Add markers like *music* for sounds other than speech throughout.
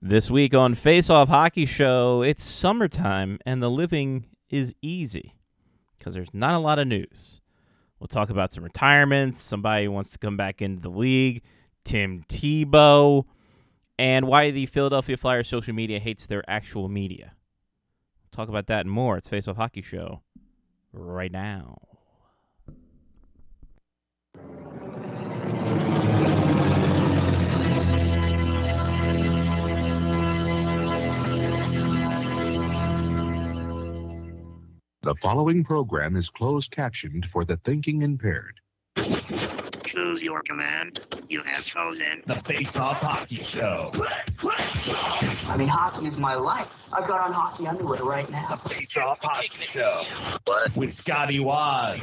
This week on Face Off Hockey Show, it's summertime and the living is easy because there's not a lot of news. We'll talk about some retirements, somebody who wants to come back into the league, Tim Tebow, and why the Philadelphia Flyers social media hates their actual media. We'll talk about that and more. It's Face Off Hockey Show right now. The following program is closed captioned for the thinking impaired. Choose your command. You have chosen the Face Off Hockey Show. I mean, hockey is my life. I've got on hockey underwear right now. Face Off Hockey Show. With Scotty Waz.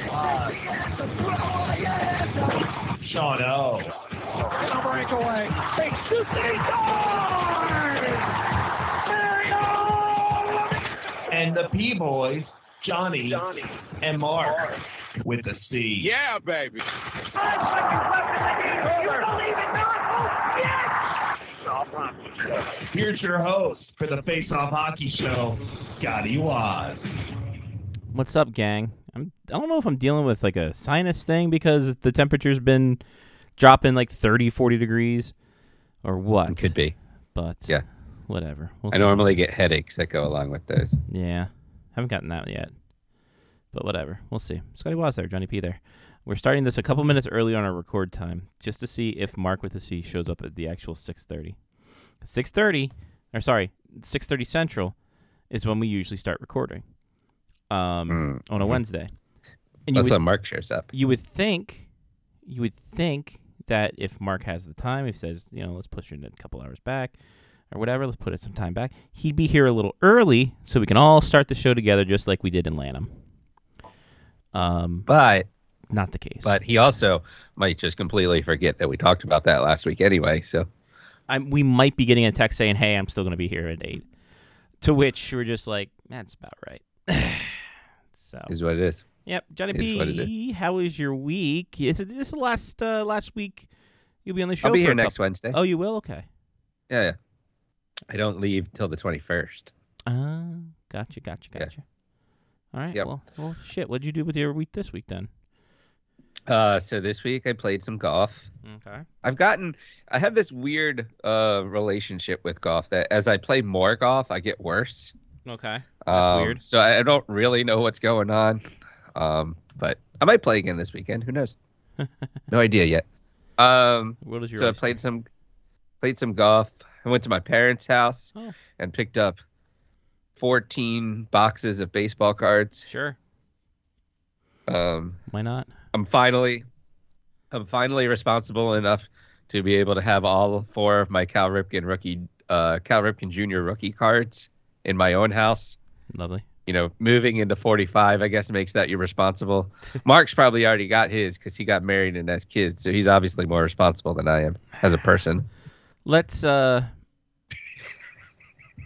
Sean O. breakaway. And the P Boys, Johnny, and Mark. With the C. Yeah, baby. Here's your host for the Face Off Hockey Show, Scotty Waz. What's up, gang? I'm, I don't know if I'm dealing with like a sinus thing because the temperature's been dropping like 30, 40 degrees or what. It could be. But Yeah. whatever. We'll I see. normally get headaches that go along with those. Yeah. Haven't gotten that yet. But whatever. We'll see. Scotty was there, Johnny P there. We're starting this a couple minutes early on our record time just to see if Mark with the C shows up at the actual 6:30. 6:30 or sorry, 6:30 Central is when we usually start recording. Um Mm. on a Wednesday. And That's would, when Mark shows up. you would think you would think that if Mark has the time, if he says, you know, let's push it a couple hours back or whatever, let's put it some time back, he'd be here a little early so we can all start the show together just like we did in Lanham. Um, But not the case. but he also might just completely forget that we talked about that last week anyway. So I'm, we might be getting a text saying, "Hey, I'm still going to be here at 8. To which we're just like, "That's about right." *sighs* so, is what it is. yep, Johnny what how was your week? Is it this is the last uh, last week you'll be on the show? I'll be here next Wednesday. Oh, you will? Okay. Yeah, yeah. I don't leave till the twenty first. Ah, gotcha, gotcha, Yeah. gotcha. All right. Yep. Well, well, shit. What'd you do with your week this week then? Uh, so this week I played some golf. Okay. I've gotten I have this weird uh relationship with golf that as I play more golf, I get worse. Okay. Um, weird. So I don't really know what's going on. Um, but I might play again this weekend. Who knows? *laughs* no idea yet. Um, What is your? so I played some played some golf. I went to my parents' house Oh. and picked up 14 boxes of baseball cards. Sure. Um, Why not? I'm finally I'm finally responsible enough to be able to have all four of my Cal Ripken rookie uh, Cal Ripken Jr. rookie cards in my own house. Lovely. You know, moving into 45, I guess makes that you're responsible. *laughs* Mark's probably already got his because he got married and has kids, so he's obviously more responsible than I am as a person. Let's uh.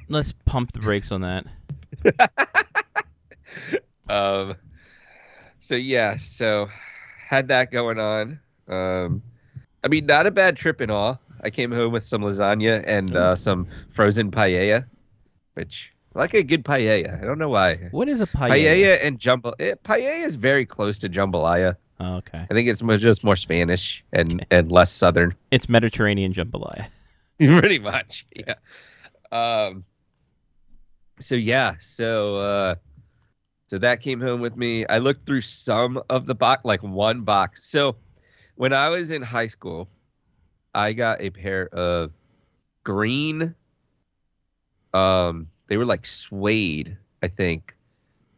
Let's pump the brakes on that. *laughs* Um, so yeah, so had that going on. Um, I mean, not a bad trip in all. I came home with some lasagna and uh, some frozen paella, which I like a good paella. I don't know why. What is a paella? Paella and jambalaya. Eh, paella is very close to jambalaya. Oh, okay. I think it's just more Spanish and and less southern. It's Mediterranean jambalaya. *laughs* pretty much yeah um so yeah so uh so that came home with me i looked through some of the box like one box so when i was in high school i got a pair of green um they were like suede i think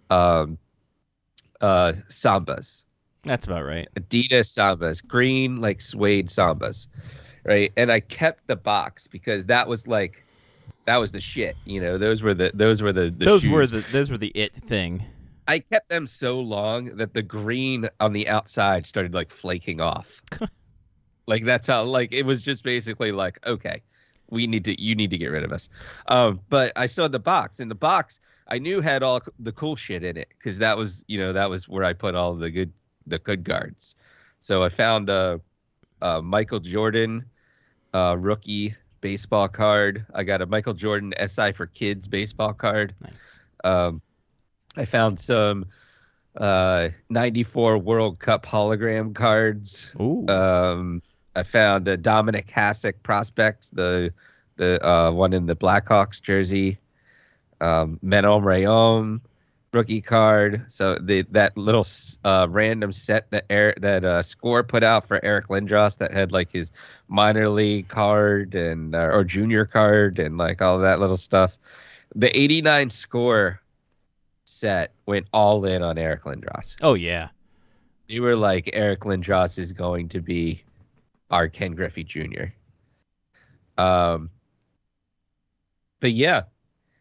um uh sambas That's about right. Adidas Sambas, green like suede Sambas, right? And I kept the box because that was like, that was the shit. You know, those were the those were the, the those shoes. were the those were the it thing. I kept them so long that the green on the outside started like flaking off. *laughs* like that's how like it was just basically like okay, we need to you need to get rid of us. Um, but I saw the box and the box I knew had all the cool shit in it because that was you know that was where I put all the good the good guards. So I found uh, uh Michael Jordan uh rookie baseball card. I got a Michael Jordan SI for Kids baseball card. Nice. Um, I found some uh, 94 World Cup hologram cards. Ooh. Um, I found a Dominic Hasek prospect, the the uh, one in the Blackhawks jersey. Um, Manon Rhéaume rookie card. So the that little uh, random set that Eric, that uh, score put out for Eric Lindros that had like his minor league card and uh, or junior card and like all that little stuff. The 89 score set went all in on Eric Lindros. oh yeah. You were like Eric Lindros is going to be our Ken Griffey Jr. Um, but yeah.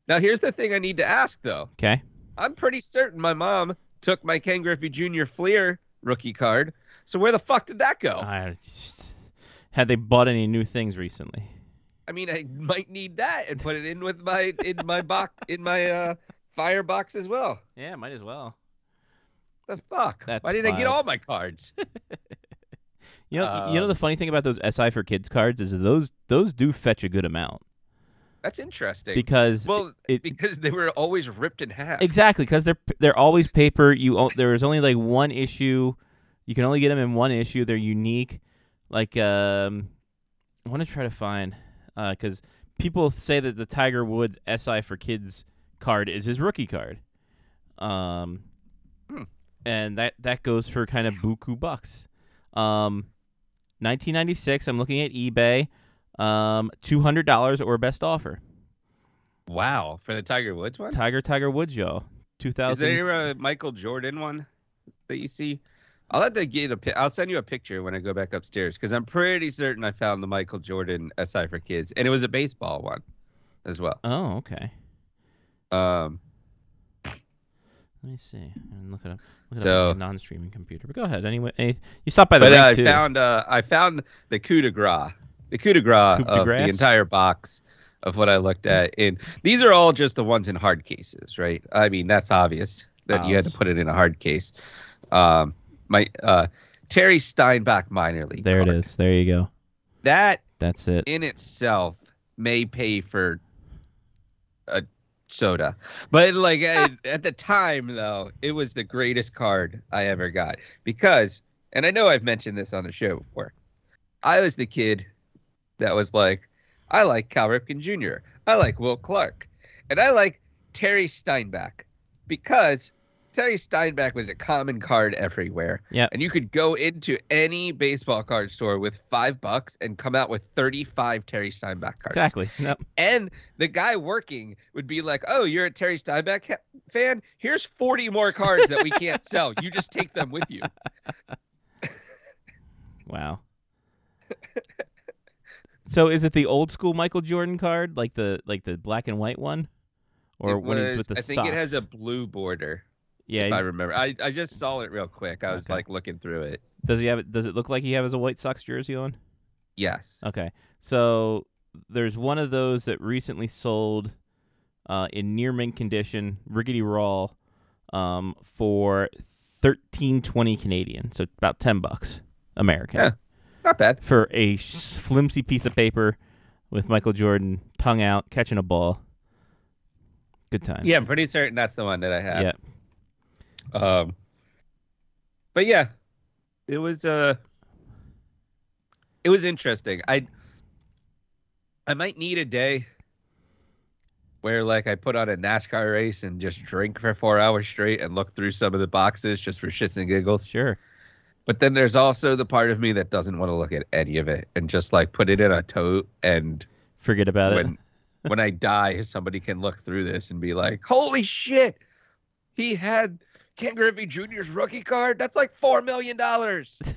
Now here's the thing I need to ask though. Okay. I'm pretty certain my mom took my Ken Griffey Jr. Fleer rookie card. So where the fuck did that go? I had they bought any new things recently? I mean, I might need that and put it in with my in my box in my uh firebox as well. Yeah, might as well. The fuck? That's Why didn't I get all my cards? *laughs* You know, you know the Um, funny thing about those SI for kids cards is those those do fetch a good amount That's interesting. because well, it, because they were always ripped in half. exactly because they're they're always paper. You there is only like one issue. You can only get them in one issue. They're unique. Like um, I want to try to find because people say that the Tiger Woods SI for kids card is his rookie card. Um, Hmm. and that that goes for kind of buku bucks. Um, 1996. I'm looking at eBay. Um, two hundred dollars or best offer. Wow, for the Tiger Woods one. Tiger Tiger Woods, y'all. Two Is thousand. there a Michael Jordan one that you see? I'll have to get a. I'll send you a picture when I go back upstairs because I'm pretty certain I found the Michael Jordan SI for kids, and it was a baseball one as well. Oh, okay. Um, Let me see. And look it up. Look it So- up non-streaming computer. But go ahead. Anyway, eh, you stopped by the but uh, I too. found uh, I found the coup de grace, the coup de grace Coup de of grace? the entire box of what I looked at. And these are all just the ones in hard cases, right? I mean, that's obvious that you had to put it in a hard case. Um, my uh, Terry Steinbach minor league. there it card. is. There you go. That That's it. in itself may pay for a soda. But like at, *laughs* at the time though, it was the greatest card I ever got because and I know I've mentioned this on the show before. I was the kid that was like I like Cal Ripken Jr. I like Will Clark. And I like Terry Steinbach because Terry Steinbach was a common card everywhere. Yeah. And you could go into any baseball card store with five bucks and come out with 35 Terry Steinbach cards. Exactly. Yep. And the guy working would be like, "Oh, you're a Terry Steinbach ha- fan? Here's 40 more cards that we can't sell. You just take them with you." *laughs* Wow. *laughs* so is it the old school Michael Jordan card, like the like the black and white one, or It when he's with the I think it has a blue border. yeah. if I remember. I, I just saw it real quick. I was Okay. like looking through it. Does he have it? Does it look like he has a white Sox jersey on? Yes. Okay. So there's one of those that recently sold uh, in near mint condition, rickety raw, um, for thirteen twenty Canadian. So about ten bucks American Yeah. Not bad. for a flimsy piece of paper with Michael Jordan tongue out catching a ball. Good time. Yeah, I'm pretty certain that's the one that I have. Yeah. Um, but yeah, it was uh, it was interesting. I I might need a day where like I put on a NASCAR race and just drink for four hours straight and look through some of the boxes just for shits and giggles. Sure. But then there's also the part of me that doesn't want to look at any of it and just like put it in a tote and Forget about it. when when I die, somebody can look through this and be like, "Holy shit, he had Ken Griffey Jr.'s rookie card. That's like four million dollars." Uh,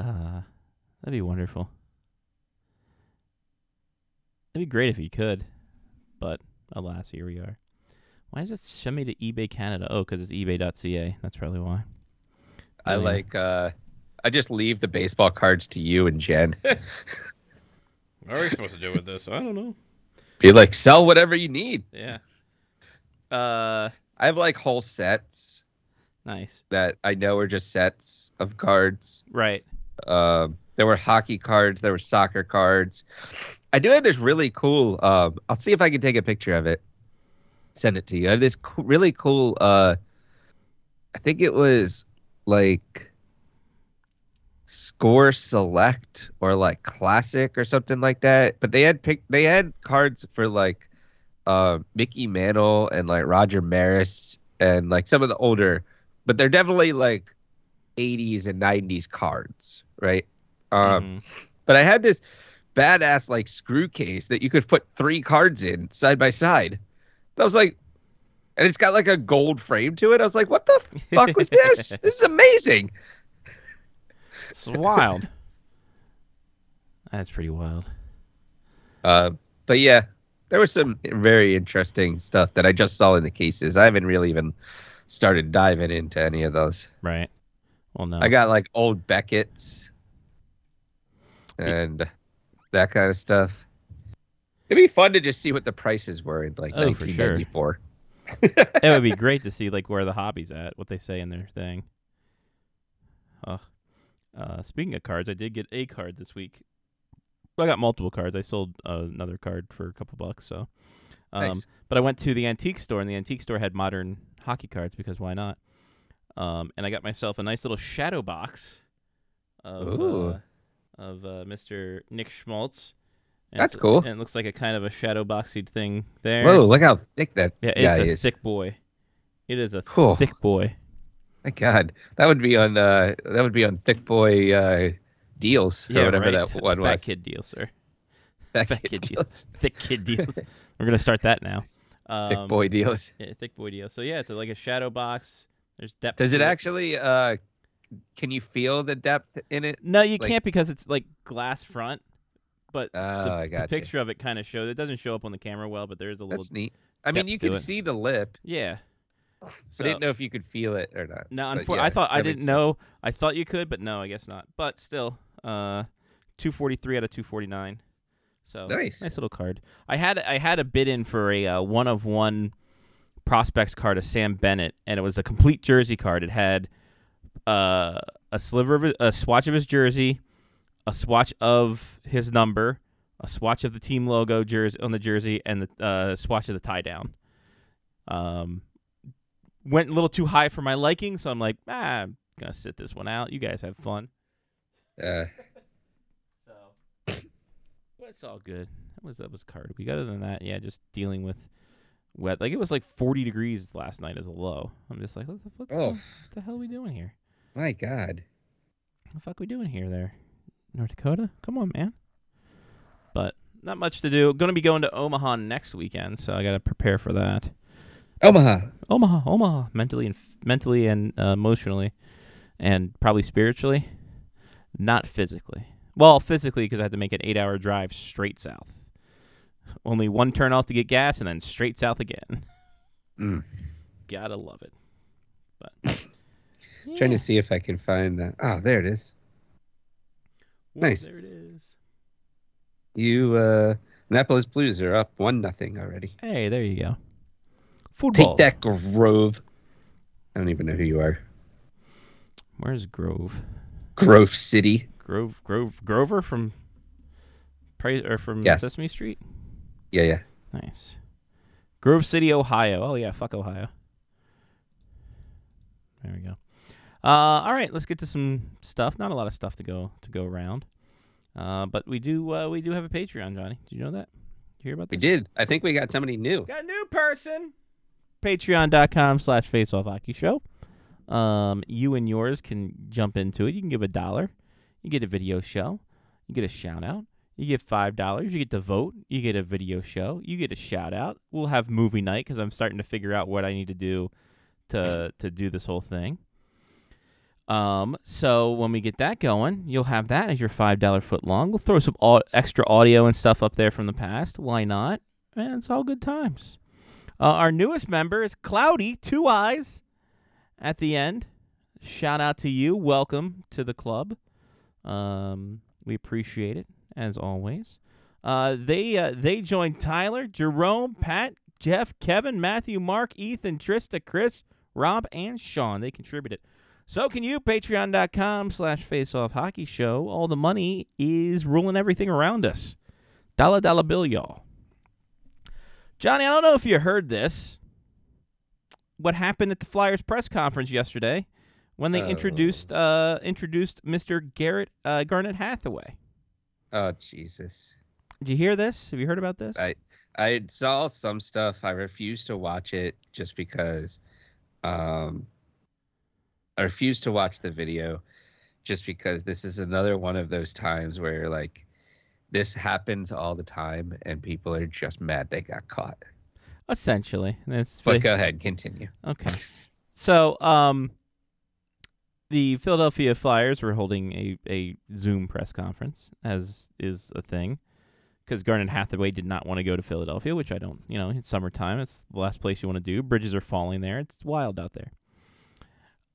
*laughs* that'd be wonderful. That'd be great if you could, but alas, here we are. Why does it send me to eBay Canada? Oh, because it's eBay.ca. That's probably why. I Yeah. like. uh I just leave the baseball cards to you and Jen. *laughs* What are we supposed to do with this? I don't know. be like, sell whatever you need. Yeah. Uh, I have like whole sets nice. that I know are just sets of cards. Right. Um, there were hockey cards, there were soccer cards. I do have this really cool. Um, I'll see if I can take a picture of it. Send it to you. I have this co- really cool. Uh, I think it was like score select or like classic or something like that. But they had pick. They had cards for like uh, Mickey Mantle and like Roger Maris and like some of the older, but they're definitely like 80s and 90s cards, right? Um, Mhm. but I had this badass like screw case that you could put three cards in side by side. I was like, and it's got like a gold frame to it. I was like, what the fuck was this? *laughs* this is amazing. It's wild. That's pretty wild. Uh, but yeah, there was some very interesting stuff that I just saw in the cases. I haven't really even started diving into any of those. Right. Well, no. I got like old Beckett's and that kind of stuff. It'd be fun to just see what the prices were in like Oh, for sure. 1994. It would be *laughs* great to see like where the hobby's at, what they say in their thing. Oh, uh, speaking of cards, I did get a card this week. I got multiple cards. I sold uh, another card for a couple bucks. So, um, Nice. but I went to the antique store, and the antique store had modern hockey cards because why not? Um, and I got myself a nice little shadow box of Ooh. uh, of uh, Mr. Nick Schmaltz. And That's cool. And it looks like a kind of a shadow boxy thing there. Whoa, look how thick that Yeah, it's a is. thick boy. It is a Cool. thick boy. My God, that would be on uh, that would be on Thick Boy uh, deals or whatever right. that one Fat was. kid deal, sir. *laughs* Fat fat kid kid deals. Thick kid *laughs* deals. We're gonna start that now. Um, Thick boy deals. Yeah, thick boy deal. So yeah, it's like a shadow box. There's depth. Does it actually? Uh, can you feel the depth in it? No, you like- can't because it's like glass front. But Oh, the, I the got picture of it kind of shows. It doesn't show up on the camera well, but there's a little. That's neat. I mean, you can it. see the lip. Yeah. So, I didn't know if you could feel it or not. No, unfor- yeah, I thought I didn't sense. know. I thought you could, but no, I guess not. But still, uh, two forty three out of two forty nine. So Nice. nice little card. I had I had a bid in for a uh, one of one prospects card of Sam Bennett, and it was a complete jersey card. It had uh, a sliver of a, a swatch of his jersey, a swatch of his number, a swatch of the team logo jersey on the jersey, and the uh, swatch of the tie down. Um, went a little too high for my liking, so I'm like, ah, I'm gonna sit this one out. You guys have fun. Uh, So, but it's all good. That was that was card week. Other than that, yeah, just dealing with wet. Like it was like 40 degrees last night as a low. I'm just like, what the, Oh. what the hell are we doing here? my God. What the fuck we doing here? There, North Dakota. Come on, man. But not much to do. Going to be going to Omaha next weekend, so I got to prepare for that. Omaha. Omaha, Omaha, mentally and mentally and uh, emotionally, and probably spiritually, not physically. Well, physically because I had to make an eight-hour drive straight south. Only one turn off to get gas, and then straight south again. Mm. Gotta love it. But *laughs* Trying to see if I can find that. Oh, there it is. Nice. There it is. You uh Annapolis Blues are up one nothing already. Hey, there you go. Football. Take that Grove. I don't even know who you are. Where's Grove? Grove City. Grove, Grove, Grover from, Pra- or from Yes. Sesame Street. Yeah, yeah. Nice. Grove City, Ohio. Oh yeah, fuck Ohio. There we go. Uh, all right, let's get to some stuff. Not a lot of stuff to go to go around, uh, but we do uh, we do have a Patreon, Johnny. Did you know that? Did you hear about that? We did. I think we got somebody new. Got a new person. Patreon.com slash Faceoff Hockey Show. Um, you and yours can jump into it. You can give a dollar. You get a video show. You get a shout out. You get five dollars. You get to vote. You get a video show. You get a shout out. We'll have movie night because I'm starting to figure out what I need to do to to do this whole thing. Um, so when we get that going, you'll have that as your five dollar foot long. We'll throw some au- extra audio and stuff up there from the past. Why not? And it's all good times. Uh, our newest member is Cloudy, two eyes at the end. Shout out to you. Welcome to the club. Um, we appreciate it as always. Uh, they uh, they joined Tyler, Jerome, Pat, Jeff, Kevin, Matthew, Mark, Ethan, Trista, Chris, Rob, and Sean. They contributed. So can you, patreon.com slash faceoff hockey show. All the money is ruling everything around us. Dollar dollar bill, y'all. Johnny, I don't know if you heard this. What happened at the Flyers press conference yesterday when they Oh. introduced uh introduced Mr. Garrett uh, Garnet Hathaway. Oh Jesus. Did you hear this? Have you heard about this? I I saw some stuff. I refused to watch it just because um I refuse to watch the video just because this is another one of those times where like this happens all the time and people are just mad they got caught. Essentially. That's But go ahead, continue. Okay. So, um, the Philadelphia Flyers were holding a, a Zoom press conference, as is a thing, because Garnet Hathaway did not want to go to Philadelphia, which I don't, you know, it's summertime. It's the last place you want to do. Bridges are falling there. It's wild out there.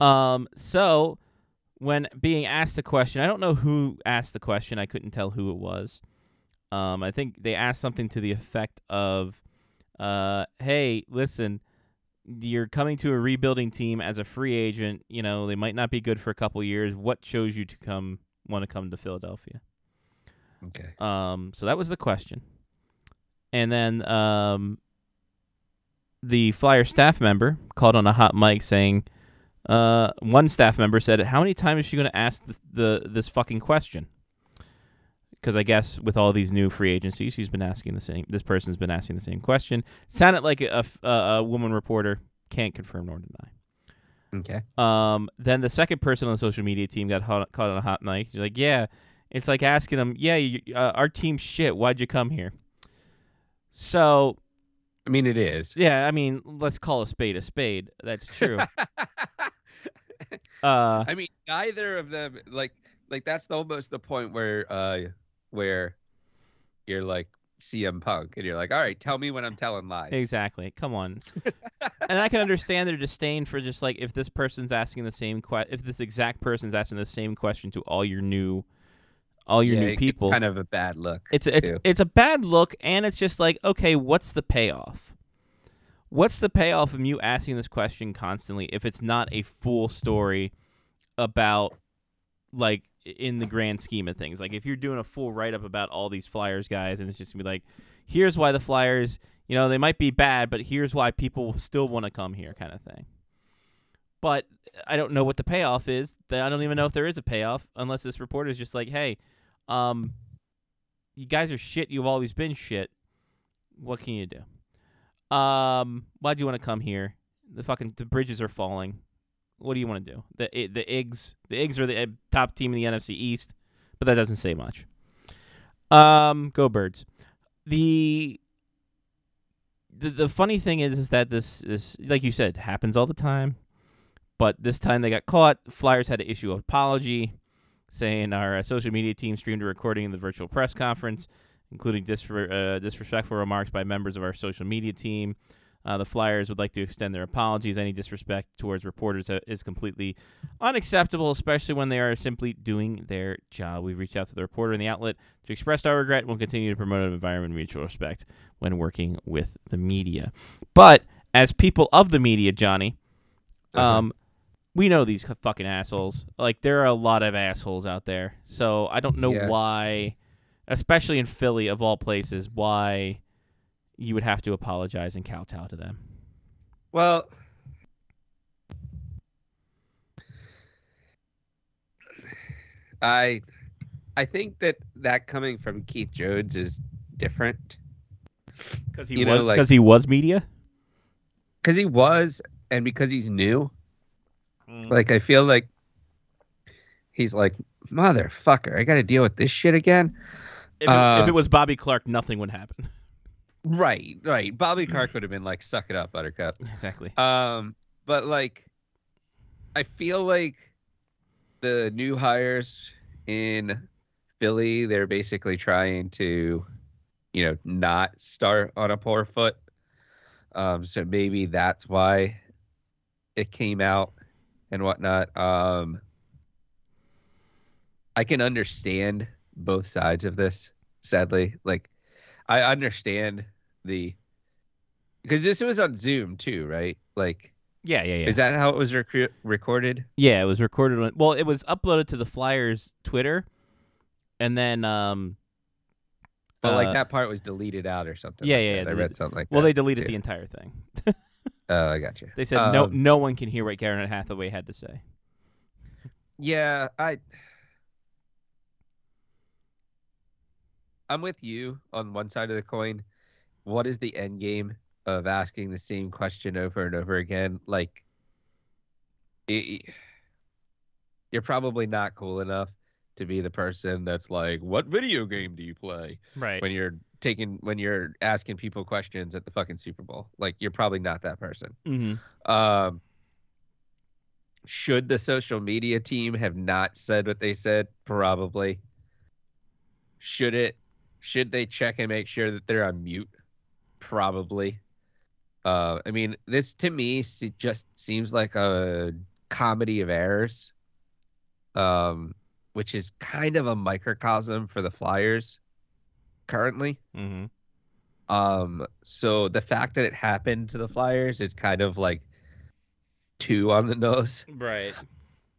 Um, so when being asked a question, I don't know who asked the question. I couldn't tell who it was. Um, I think they asked something to the effect of, uh, "Hey, listen, you're coming to a rebuilding team as a free agent. You know they might not be good for a couple years. What chose you to come want to come to Philadelphia?" Okay. Um, so that was the question. And then um, the Flyer staff member called on a hot mic saying, uh, one staff member said, "How many times is she going to ask the, the this fucking question?" Because I guess with all these new free agencies, she's been asking the same. This person's been asking the same question. Sounded like a a woman reporter. Can't confirm nor deny. Okay. Um, then the second person on the social media team got hot, caught on a hot mic. She's like, "Yeah, it's like asking them, yeah, you, uh, our team's shit. Why'd you come here?" So I mean it is. yeah, I mean, let's call a spade a spade. That's true. *laughs* uh, I mean, neither of them like like that's almost the point where uh where you're like CM Punk and you're like, all right, tell me when I'm telling lies. exactly. Come on. *laughs* and I can understand their disdain for just like if this person's asking the same que- if this exact person's asking the same question to all your new, all your yeah, new people. It's kind of a bad look. It's it's too. it's a bad look, and it's just like, okay, what's the payoff? What's the payoff of you asking this question constantly if it's not a full story about like in the grand scheme of things? Like if you're doing a full write up about all these Flyers guys, and it's just gonna be like, here's why the Flyers, you know, they might be bad, but here's why people still want to come here, kind of thing. But I don't know what the payoff is. I don't even know if there is a payoff unless this reporter is just like, hey, um, you guys are shit. You've always been shit. What can you do? Um, why'd you want to come here? The fucking the bridges are falling. What do you want to do? The the Igs the Igs are the uh, top team in the NFC East, but that doesn't say much. Um, go birds. The the the funny thing is, is that this this like you said happens all the time, but this time they got caught. Flyers had to issue an apology saying our uh, social media team streamed a recording of the virtual press conference, including disre- uh, disrespectful remarks by members of our social media team. Uh, the Flyers would like to extend their apologies. Any disrespect towards reporters uh, is completely unacceptable, especially when they are simply doing their job. We've reached out to the reporter and the outlet to express our regret. We'll continue to promote an environment of mutual respect when working with the media. But as people of the media, Johnny, Uh-huh. um, we know these fucking assholes. Like there are a lot of assholes out there. So I don't know Yes. why, especially in Philly of all places, why you would have to apologize and kowtow to them. Well, I I think that that coming from Keith Jones is different Because he You was like- because he was media. because he was and because he's new. Mm. Like I feel like he's like motherfucker. I got to deal with this shit again. If it, uh, if it was Bobby Clarke, nothing would happen. *laughs* Right, right. Bobby Clarke would have been like, "Suck it up, Buttercup." exactly. Um, but like, I feel like the new hires in Philly, they're basically trying to, you know, not start on a poor foot. Um, so maybe that's why it came out and whatnot. Um, I can understand both sides of this. Sadly, like, I understand the because this was on Zoom too, right? Like Yeah, yeah, yeah. Is that how it was rec- recorded? Yeah, it was recorded. On, well, it was uploaded to the Flyers Twitter, and then um. But like uh, that part was deleted out or something. yeah, like yeah, yeah, I read something like Well, that. they deleted too. the entire thing. *laughs* Oh, I got you. They said no, Um, no one can hear what Garnet Hathaway had to say. Yeah, I. I'm with you on one side of the coin. What is the end game of asking the same question over and over again? Like, it, you're probably not cool enough to be the person that's like, "What video game do you play?" Right. When you're taking when you're asking people questions at the fucking Super Bowl. Like, you're probably not that person. Mm-hmm. Um, should the social media team have not said what they said? Probably. Should it? Should they check and make sure that they're on mute? Probably. Uh, I mean, this to me just seems like a comedy of errors, um, which is kind of a microcosm for the Flyers currently. Mm-hmm. Um, so the fact that it happened to the Flyers is kind of like two on the nose. Right. *laughs*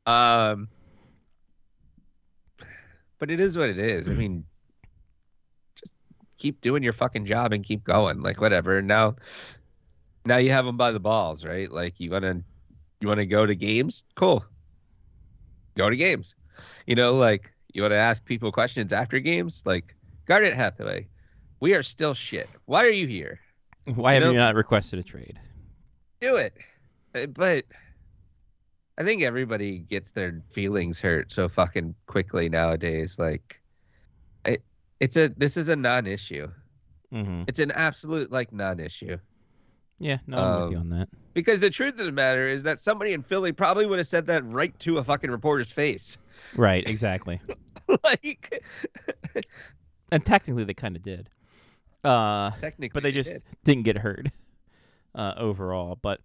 Um, but it is what it is. I mean, just keep doing your fucking job and keep going. Like whatever. Now, now you have them by the balls, right? Like you wanna, you wanna go to games? Cool. Go to games. You know, like you wanna ask people questions after games? Like Garnet Hathaway, we are still shit. Why are you here? Why You have you know- not requested a trade? do it. Uh, But I think everybody gets their feelings hurt so fucking quickly nowadays. Like, it, it's a this is a non-issue. Mm-hmm. It's an absolute like non-issue. Yeah, no, I'm with you Um, on that. Because the truth of the matter is that somebody in Philly probably would have said that right to a fucking reporter's face. Right, exactly. *laughs* like, and technically, they kind of did. Uh, technically, but they just did. didn't get heard uh, overall. But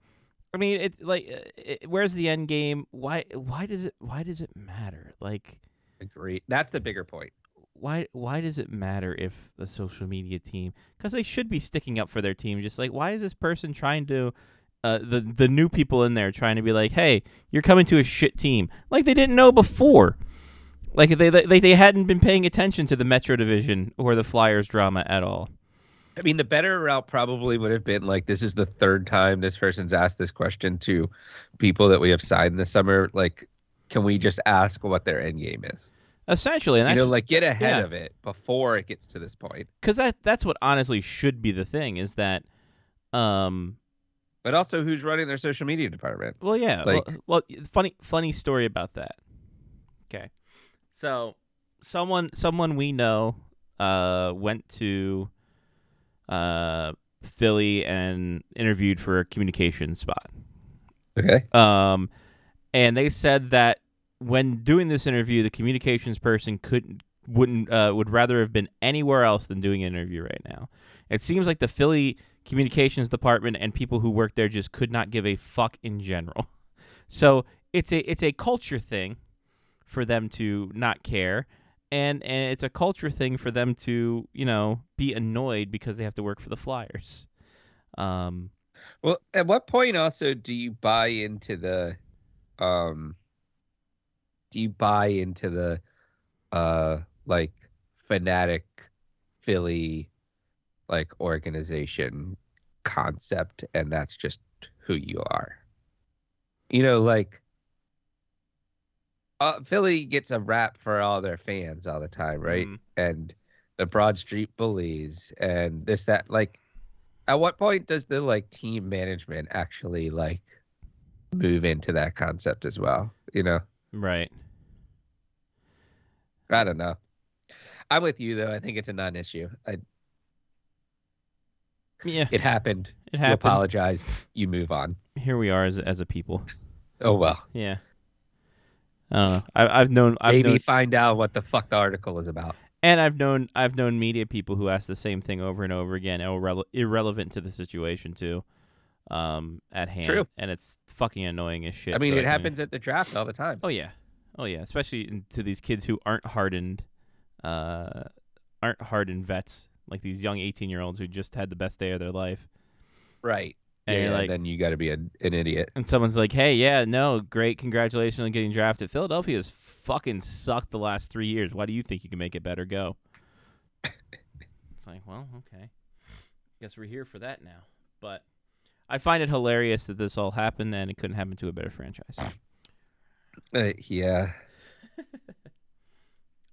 I mean, it's like, uh, it, where's the end game? Why? Why does it? Why does it matter? Like, agree. That's the bigger point. Why? Why does it matter if the social media team? Because they should be sticking up for their team. Just like, why is this person trying to? Uh, the the new people in there trying to be like, hey, you're coming to a shit team, like they didn't know before, like they they they hadn't been paying attention to the Metro Division or the Flyers drama at all. I mean, the better route probably would have been like, this is the third time this person's asked this question to people that we have signed this summer. Like, can we just ask what their end game is? Essentially, and You know, like get ahead yeah. of it before it gets to this point. because that that's what honestly should be the thing is that um But also, who's running their social media department? well yeah Like- well, well funny funny story about that okay so someone someone we know uh went to uh philly and interviewed for a communication spot Okay. um and they said that when doing this interview the communications person couldn't wouldn't uh, would rather have been anywhere else than doing an interview right now. It seems like the philly communications department and people who work there just could not give a fuck in general. *laughs* So it's a it's a culture thing for them to not care and and it's a culture thing for them to you know be annoyed because they have to work for the flyers. Um Well, at what point also do you buy into the, um, do you buy into the, uh, like fanatic Philly, like organization concept, and that's just who you are? You know, like. Uh, Philly gets a rap for all their fans all the time, right? mm, and the Broad Street Bullies and this that like at what point does the like team management actually like move into that concept as well? You know, right I don't know. I'm with you though. I think it's a non-issue. I, yeah it happened. it You happened apologize. You move on. here we are as as a people. Oh well. Yeah. I don't know. I, I've known. I've Maybe known, find out what the fuck the article is about. and I've known. I've known media people who ask the same thing over and over again, irrele- irrelevant to the situation too, um, at hand. True. And it's fucking annoying as shit. I mean, so it can- happens at the draft all the time. Oh yeah. Oh yeah. Especially in- to these kids who aren't hardened, uh, aren't hardened vets like these young eighteen year olds who just had the best day of their life. Right. And yeah, like, then you got to be a, an idiot. and someone's like, "Hey, yeah, no, great, congratulations on getting drafted." Philadelphia's fucking sucked the last three years. Why do you think you can make it better? Go. *laughs* it's like, well, okay, guess we're here for that now. But I find it hilarious that this all happened and it couldn't happen to a better franchise. Uh, yeah. *laughs*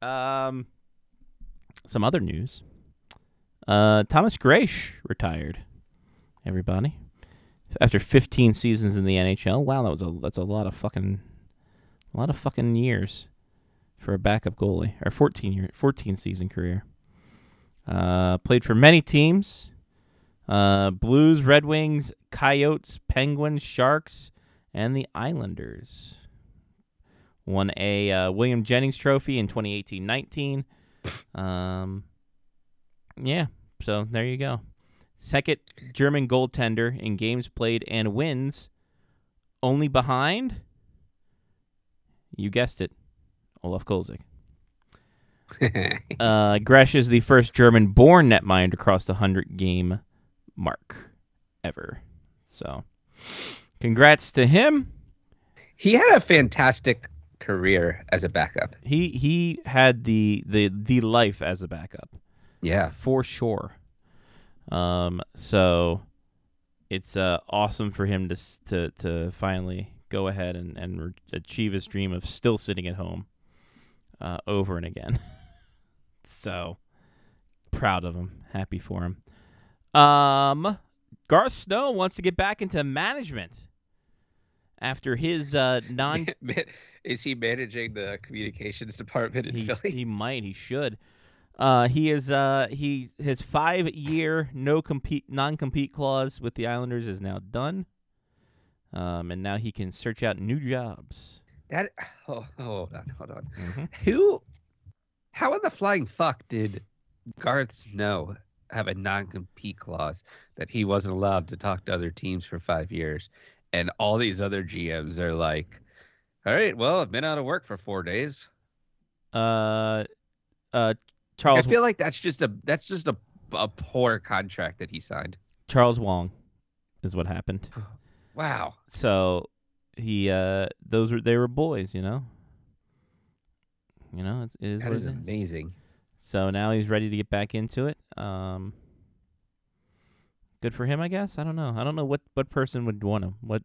Um, some other news. Uh, Thomas Greiss retired. Everybody, after 15 seasons in the NHL. Wow, that was a that's a lot of fucking, a lot of fucking years for a backup goalie. Or 14 year 14 season career. Uh, played for many teams. Uh, Blues, Red Wings, Coyotes, Penguins, Sharks, and the Islanders. Won a uh, William Jennings Trophy in 2018-19. Um, yeah, so there you go. Second German goaltender in games played and wins, only behind. You guessed it, Olaf Kolzig. *laughs* Uh, Greiss is the first German-born netminder to cross the hundred-game mark ever. So, congrats to him. he had a fantastic career as a backup. He he had the the the life as a backup Yeah. for sure. Um, so it's uh awesome for him to to to finally go ahead and and re- achieve his dream of still sitting at home, uh, over and again. *laughs* so proud of him, happy for him. Um, Garth Snow wants to get back into management after his uh *laughs* non Is he managing the communications department in he, Philly? he might. He should. Uh, he is. Uh, he his five year no compete non compete clause with the Islanders is now done. Um, and now he can search out new jobs. That *sighs* oh, hold on, hold on. Mhm. Who? How in the flying fuck did Garth Snow have a non-compete clause that he wasn't allowed to talk to other teams for five years, and all these other GMs are like, "All right, well, I've been out of work for four days." Uh, uh, I feel like that's just a that's just a a poor contract that he signed. Charles Wang is what happened. *sighs* Wow. So he uh, those were they were boys, you know. You know, it's, it is That what is it is. So now he's ready to get back into it. Um, good for him, I guess. I don't know. I don't know what, what person would want him. What,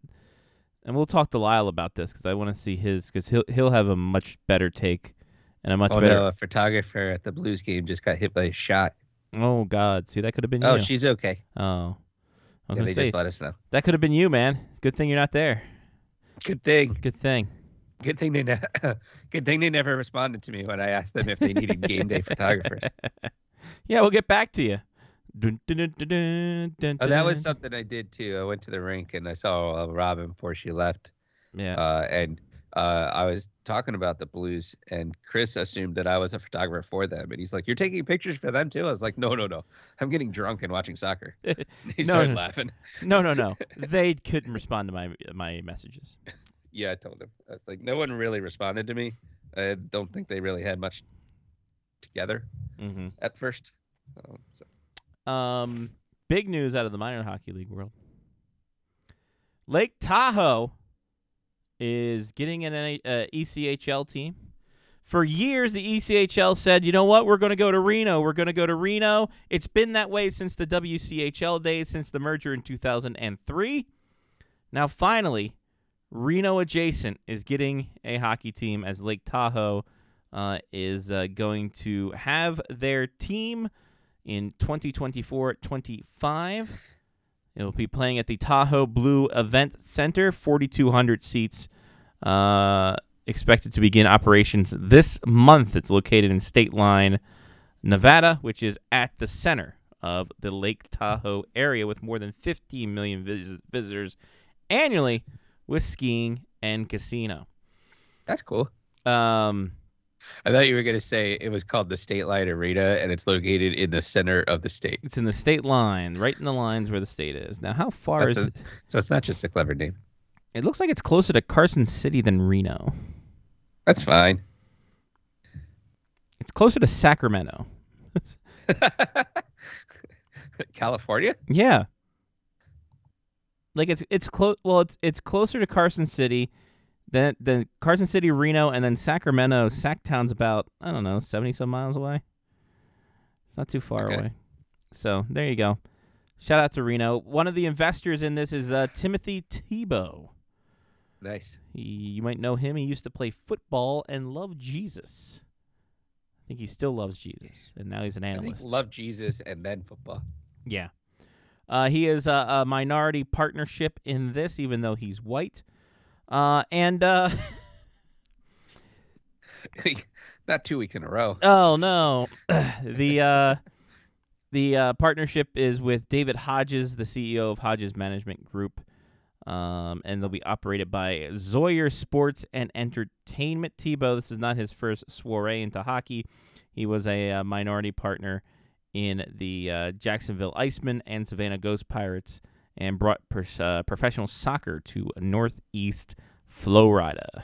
and we'll talk to Lyle about this because I want to see his because he'll he'll have a much better take and a much oh better. no, a photographer at the Blues game just got hit by a shot. Oh God, see that could have been you. Oh, you. she's okay. oh, I was Yeah, gonna say just let us know. that could have been you, man. Good thing you're not there. Good thing. Good thing. Good thing they ne- *laughs* good thing they never responded to me when I asked them if they needed game day photographers. *laughs* Yeah, we'll get back to you. Dun, dun, dun, Oh, that was something I did too. I went to the rink and I saw uh, Robin before she left, yeah. uh, and uh, I was talking about the Blues, and Chris assumed that I was a photographer for them, and he's like, "You're taking pictures for them too?" I was like, "No, no, no. I'm getting drunk and watching soccer." *laughs* he No, started no. laughing. no, no, no. they couldn't respond to my my messages. Yeah, I told him. I was like, "No one really responded to me. I don't think they really had much together Mm-hmm. at first. Um, so. Um, big news out of the minor hockey league world. Lake Tahoe is getting an uh, ECHL team. For years, the ECHL said, you know what, we're going to go to Reno. We're going to go to Reno. It's been that way since the WCHL days, since the merger in 2003. Now, finally, Reno adjacent is getting a hockey team as Lake Tahoe uh, is uh, going to have their team in 2024-25. It'll be playing at the Tahoe Blue Event Center, 4,200 seats. Uh, expected to begin operations this month. It's located in State Line, Nevada, which is at the center of the Lake Tahoe area, with more than 15 million vis- visitors annually, with skiing and casino. That's cool. Um, I thought you were gonna say it was called the State Line Arena, and it's located in the center of the state. it's in the state line, right in the lines where the state is. Now, how far That's is a- it? So it's not just a clever name. It looks like it's closer to Carson City than Reno. That's fine. It's closer to Sacramento. *laughs* California? Yeah. Like it's it's close. Well, it's it's closer to Carson City than than Carson City, Reno, and then Sacramento. Sacktown's about I don't know seventy some miles away. It's not too far Okay. away. So there you go. Shout out to Reno. One of the investors in this is uh, Timothy Tebow. Nice. He, you might know him. He used to play football and love Jesus. I think he still loves Jesus, and now he's an analyst. love Jesus and then football. Yeah. Uh, he is a, a minority partnership in this, even though he's white. Uh, and uh, *laughs* *laughs* Not two weeks in a row. oh no, *clears throat* the uh, the uh, partnership is with David Hodges, the CEO of Hodges Management Group, um, and they'll be operated by Zawyer Sports and Entertainment. Tebow, this is not his first soiree into hockey. He was a, uh minority partner in the uh, Jacksonville Icemen and Savannah Ghost Pirates, and brought pers- uh, professional soccer to Northeast Florida.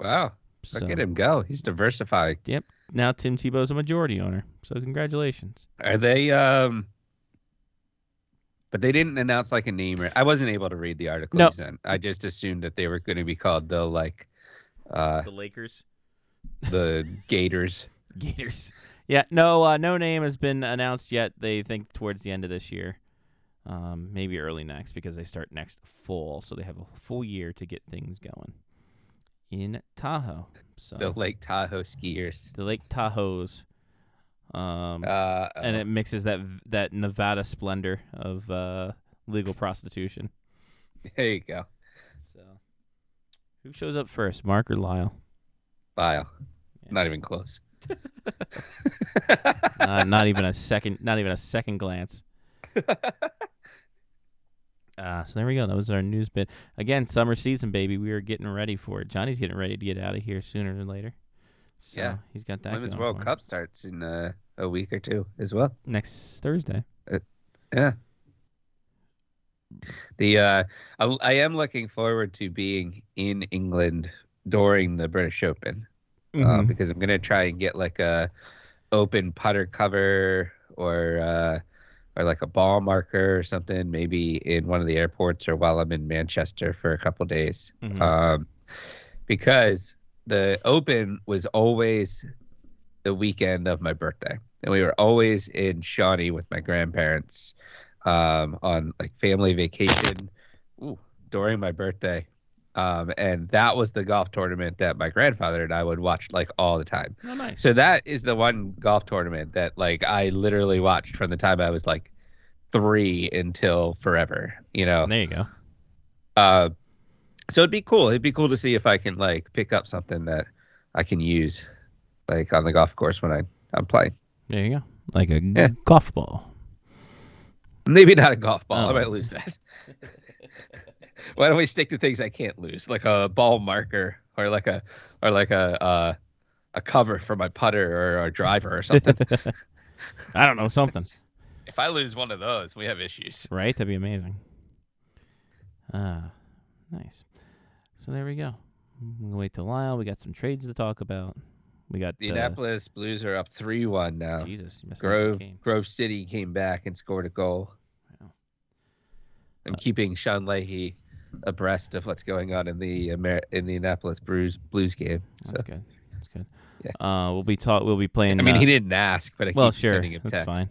Wow. So Look at him go. He's diversifying. Yep. Now Tim Tebow's a majority owner. So congratulations. Are they um but they didn't announce like a name or I wasn't able to read the article No. sent. I just assumed that they were going to be called the like uh The Lakers. the Gators. *laughs* Gators. Yeah, no, uh, no name has been announced yet. They think towards the end of this year, um, maybe early next, because they start next fall, so they have a full year to get things going in Tahoe. So The Lake Tahoe skiers. the Lake Tahoe's, um, Uh and it mixes that that Nevada splendor of uh, legal prostitution. there you go. So, who shows up first, Mark or Lyle? Lyle. Yeah. Not even close. *laughs* uh, not even a second. Not even a second glance. *laughs* Uh, so there we go. That was our news bit. Again, summer season, baby. We are getting ready for it. Johnny's getting ready to get out of here sooner than later. So Yeah. he's got that. Women's World. Cup starts in uh, a week or two as well. next Thursday. Yeah. The uh, I, I am looking forward to being in England during the British Open uh, Mhm. because I'm gonna try and get like a open putter cover or uh, or like a ball marker or something, maybe in one of the airports or while I'm in Manchester for a couple days. Mhm. Um, because the Open was always the weekend of my birthday, and we were always in Shawnee with my grandparents um, on like family vacation ooh, during my birthday. Um, and that was the golf tournament that my grandfather and I would watch like all the time. Oh, nice. So that is the one golf tournament that like I literally watched from the time I was like three until forever. You know, There you go. uh, so it'd be cool. It'd be cool to see if I can like pick up something that I can use, like on the golf course when I I'm playing. There you go. Like a Yeah. golf ball. Maybe not a golf ball. I Oh. might lose that. *laughs* *laughs* Why don't we stick to things I can't lose, like a ball marker or like a or like a uh, a cover for my putter or a driver or something. *laughs* I don't know something. if I lose one of those, we have issues. Right? That'd be amazing. Ah, nice. So there we go. We'll wait till Lyle. We got some trades to talk about. We got The uh, Indianapolis Blues are up three one now. Jesus. you Grove. Grove City came back and scored a goal. Wow. I'm Uh, keeping Sean Leahy abreast of what's going on in the Amer- in the Indianapolis Blues Blues game. So That's good. That's good. Yeah. Uh, we'll be talk. We'll be playing. I mean, uh, he didn't ask, but I well, keep sure, sending him that's text. fine.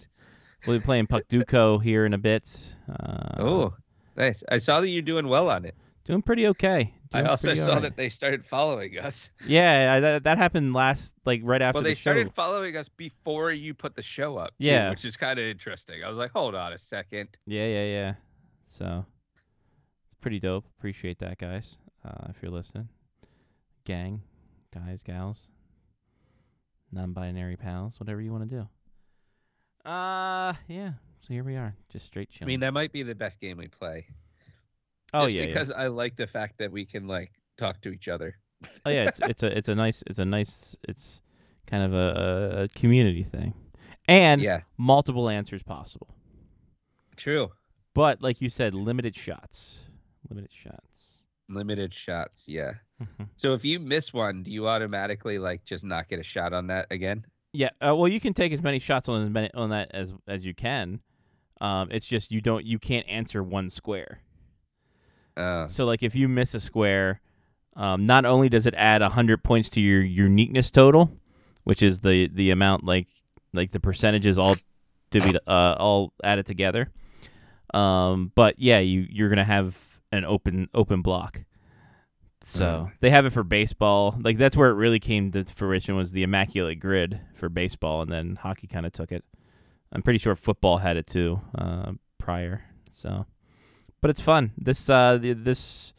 We'll be playing Puckdoku here in a bit. Uh, oh, nice! I saw that you're doing well on it. doing pretty okay. I also saw alright. that they started following us. Yeah, I, that, that happened last, like right after well, the they show. started following us before you put the show up. too, Yeah. which is kind of interesting. I was like, hold on a second. Yeah, yeah, yeah. So pretty dope. Appreciate that, guys. Uh, if you're listening, gang, guys, gals, non-binary pals, whatever you want to do. Uh, yeah. So here we are, just straight chilling. I mean, that might be the best game we play. oh just yeah, yeah. because I like the fact that we can like talk to each other. Oh yeah. It's it's a it's a nice it's a nice it's kind of a, a, a community thing, and yeah, multiple answers possible. true. But like you said, limited shots. Limited shots. Limited shots. Yeah. Mhm. So if you miss one, do you automatically like just not get a shot on that again? Yeah, uh, well, you can take as many shots on as many on that as as you can. Um, it's just you don't you can't answer one square. Uh, So like if you miss a square, um, not only does it add hundred points to your uniqueness total, which is the the amount like like the percentages all divvied uh, all added together, um, but yeah, you you're gonna have an open open block. So they have it for baseball. Like that's where it really came to fruition was the immaculate grid for baseball, and then hockey kind of took it. I'm pretty sure football had it too uh, prior. So, but it's fun. This uh the, this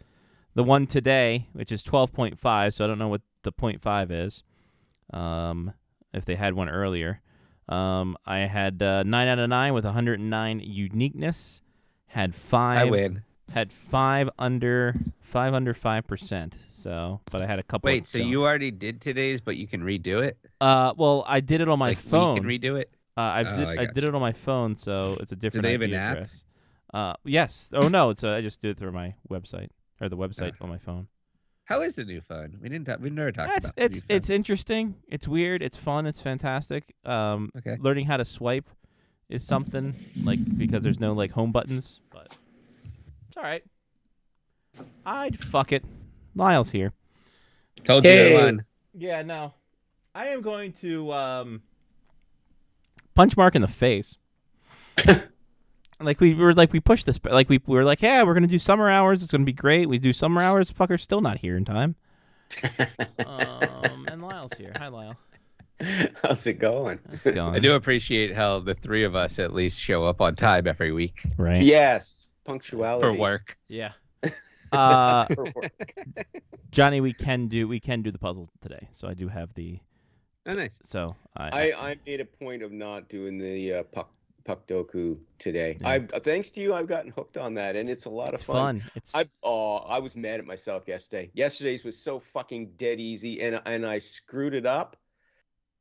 the one today, which is 12.5. So I don't know what the 0.5 is. Um, if they had one earlier, um, I had uh, nine out of nine with 109 uniqueness. Had five I win. Had five under five under five percent. So, but I had a couple. Wait, so you already did today's, but you can redo it? Uh, well, I did it on my like phone. we can redo it? uh, I Oh, did. I I, did it on my phone, so *sighs* it's a different. Do they have an app? address. Uh, yes. Oh no, it's a, I just did it through my website or the website on my phone. How is the new phone? We didn't. Talk, we never talked It's about. it's it's interesting. It's weird. It's fun. It's fantastic. Um, Okay. learning how to swipe is something like because there's no like home buttons, but it's all right. I'd fuck it. Lyle's here. Told you Hey. to run. Yeah, no. I am going to um punch Mark in the face. *laughs* like we were like we pushed this but like we, we were like, yeah, we're gonna do summer hours, it's gonna be great. We do summer hours, fucker's still not here in time. *laughs* Um and Lyle's here. Hi Lyle. How's it going? How's it going? I do appreciate how the three of us at least show up on time every week Right. Yes, punctuality for work. Yeah. *laughs* Uh For work. Johnny, we can do we can do the puzzle today. So I do have the Oh, nice. so I, I, I made a point of not doing the uh, puck Puckdoku today. Yeah. I uh, thanks to you, I've gotten hooked on that, and it's a lot it's of fun. fun. It's I oh, I was mad at myself yesterday. Yesterday's was so fucking dead easy, and and I screwed it up.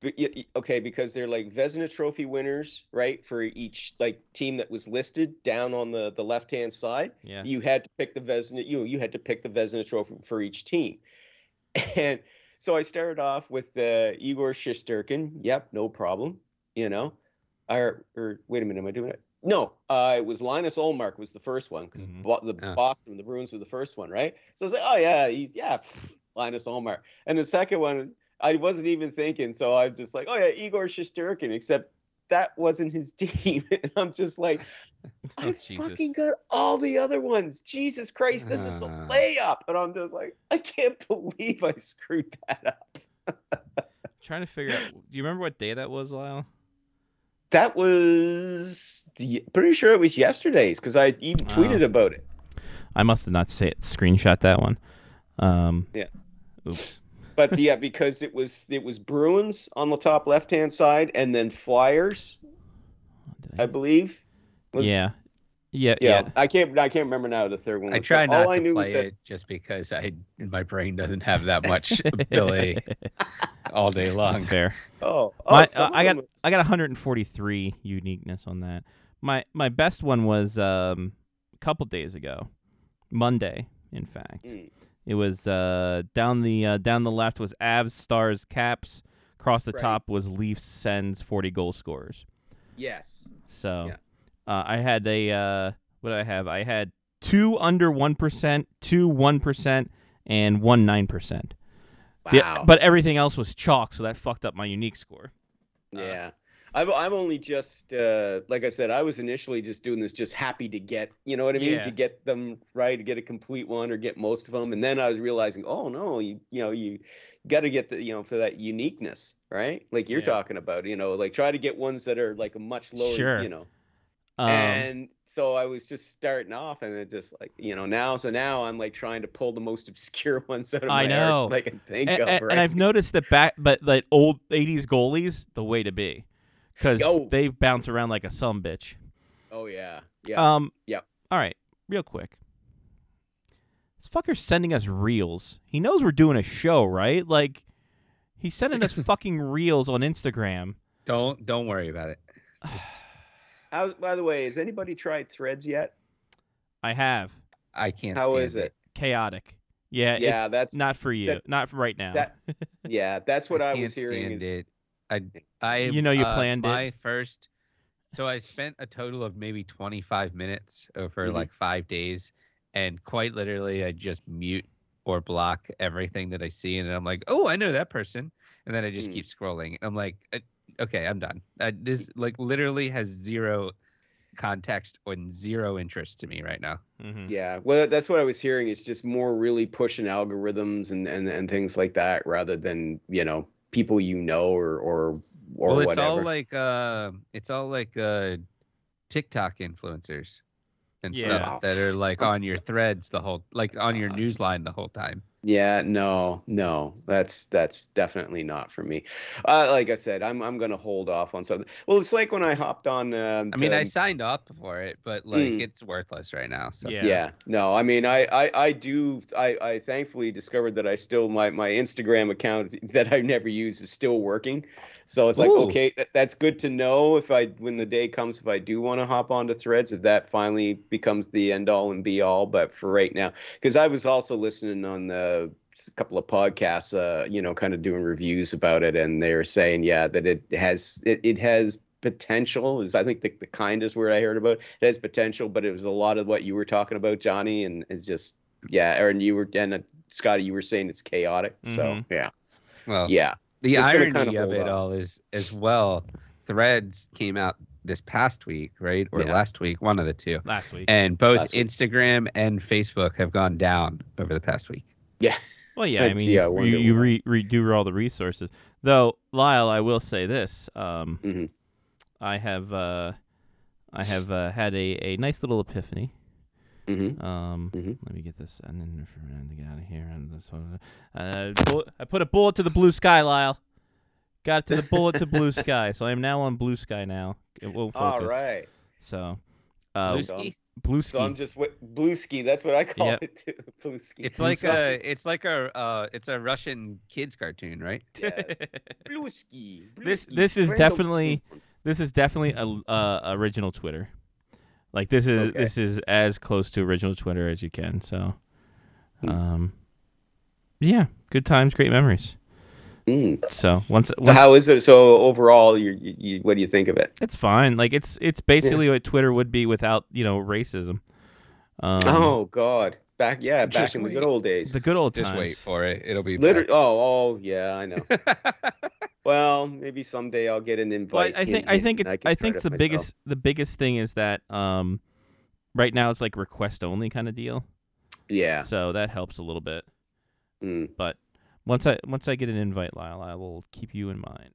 But y- y- okay, because they're like Vezina Trophy winners, right? For each like team that was listed down on the the left hand side, yeah. you had to pick the Vezina. You you had to pick the Vezina Trophy for each team, *laughs* and so I started off with uh, Igor Shesterkin. Yep, no problem. You know, or or wait a minute, am I doing it? No, uh, it was Linus Ullmark was the first one because Mhm. the. Boston, the Bruins were the first one, right? So I was like, oh yeah, he's yeah, pff, Linus Ullmark. And the second one, I wasn't even thinking, so I'm just like, oh yeah, Igor Shesterkin. Except that wasn't his *laughs* team, and I'm just like, *laughs* Oh, I Jesus. fucking got all the other ones. Jesus Christ, this is a Ah. layup, and I'm just like, I can't believe I screwed that up. *laughs* trying to figure out do you remember what day that was, Lyle? That was pretty sure it was yesterday's because I even Oh. tweeted about it. I must have not say it, screenshot that one. Um, Yeah. Oops. But yeah, because it was it was Bruins on the top left hand side, and then Flyers, Did I believe. was- yeah. Yeah. yeah. Yeah. I can't I can't remember now the third one. I was, try but not all I to knew was play that it just because I my brain doesn't have that much *laughs* ability all day long. That's fair. oh, oh My- uh, I got them- I got 143 uniqueness on that. My my best one was um, a couple days ago, Monday, in fact. Mm. It was uh, down the uh, down the left was Avs, Stars, Caps. Across the Right. top was Leafs, Sens, 40 goal scorers. yes. So Yeah. uh, I had a uh, what did I have? I had two under one percent, two one percent, and one nine percent. Wow. but everything else was chalk, so that fucked up my unique score. Yeah. I've, I'm only just, uh, like I said, I was initially just doing this just happy to get, you know what I mean? Yeah. To get them right, to get a complete one or get most of them. And then I was realizing, oh, no, you, you know, you got to get the, you know, for that uniqueness, right? Like you're Yeah. talking about, you know, like try to get ones that are like a much lower, Sure. you know. Um, and so I was just starting off and it just like, you know, now, so now I'm like trying to pull the most *laughs* obscure ones out of I my know. I can think and, of, and- right? and I've noticed that back, but like old '80s goalies, the way to be, because they bounce around like a some bitch. oh, yeah. Yeah. Um. Yep. All right, real quick. This fucker's sending us reels. He knows we're doing a show, right? Like, he's sending us *laughs* fucking reels on Instagram. Don't don't worry about it. Just, *sighs* How, by the way, has anybody tried threads yet? I have I can't. How stand is it? chaotic. Yeah. Yeah, it's that's not for you. that- not for right now. that- *laughs* yeah, that's what I, can't was hearing. stand it. I I You know you uh, planned it. my first. So I spent a total of maybe 25 minutes over Mhm. like five days, and quite literally, I just mute or block everything that I see, and I'm like, oh, I know that person, and then I just Hmm. keep scrolling. I'm like, uh, okay, I'm done. Uh, this like literally has zero context and zero interest to me right now. Mhm. Yeah, well, that's what I was hearing. It's just more really pushing algorithms and and, and things like that, rather than you know people you know or or or well, it's whatever. all like uh, it's all like uh, TikTok influencers and Yeah. stuff that are like on your threads the whole, like on your news line the whole time. Yeah, no, no, that's that's definitely not for me. Uh, like I said, I'm I'm gonna hold off on something. Well, it's like when I hopped on. Um, I mean, I signed up for it, but like Mm. it's worthless right now. So Yeah. yeah. no, I mean, I I I do. I I thankfully discovered that I still my my Instagram account *laughs* that I never use is still working. So it's like Ooh. okay, that, that's good to know if I when the day comes if I do want to hop onto Threads if that finally becomes the end all and be all. But for right now, because I was also listening on the a couple of podcasts, uh, you know, kind of doing reviews about it, and they're saying, yeah, that it has it, it has potential. Is I think the, the kindest word I heard about it has potential, but it was a lot of what you were talking about, Johnny, and it's just yeah, Aaron, you were and uh, Scotty, you were saying it's chaotic. So Mhm. yeah, well, yeah, the Just irony kinda of it off. all is as well. Threads came out this past week, right, or Yeah. last week, one of the two, Last week. and both Last week. Instagram and Facebook have gone down over the past week. Yeah. Well, yeah, I mean, yeah, you, you re- redo all the resources. Though, Lyle, I will say this: um, Mhm. I have, uh, I have uh, had a, a nice little epiphany. hmm Um, Mhm. let me get this and then get out of here. And this one, uh, I put a bullet to the blue sky, Lyle. Got it to the bullet to blue *laughs* sky. So I am now on blue sky now. It won't focus. All right. So, uh, Blueski? blue So I'm just wi- blue ski. That's what I call Yep. *laughs* it too. Blue ski. It's like So- a, it's like a, uh, it's a Russian kids cartoon, right? *laughs* Yes. blue ski. blue This- ski, this is friend definitely- this is definitely a uh, original Twitter. Like this is Okay. this is as close to original Twitter as you can. So, Hmm. um, yeah, good times, great memories. Mm. So once, So how is it? So overall, you, you, you what do you think of it? it's fine. Like it's it's basically what Twitter would be without you know racism. Um, oh God, back yeah, back Just in the good old days. the good old Just times. wait for it; it'll be Literally, back. oh, oh yeah, I know. *laughs* well, maybe someday I'll get an Well, invite. I I think and- I think it's can I, think it's the myself. biggest the biggest thing is that um, right now it's like request only kind of deal. Yeah. So that helps a little bit. Mm. But once I once I get an invite, Lyle, I will keep you in mind.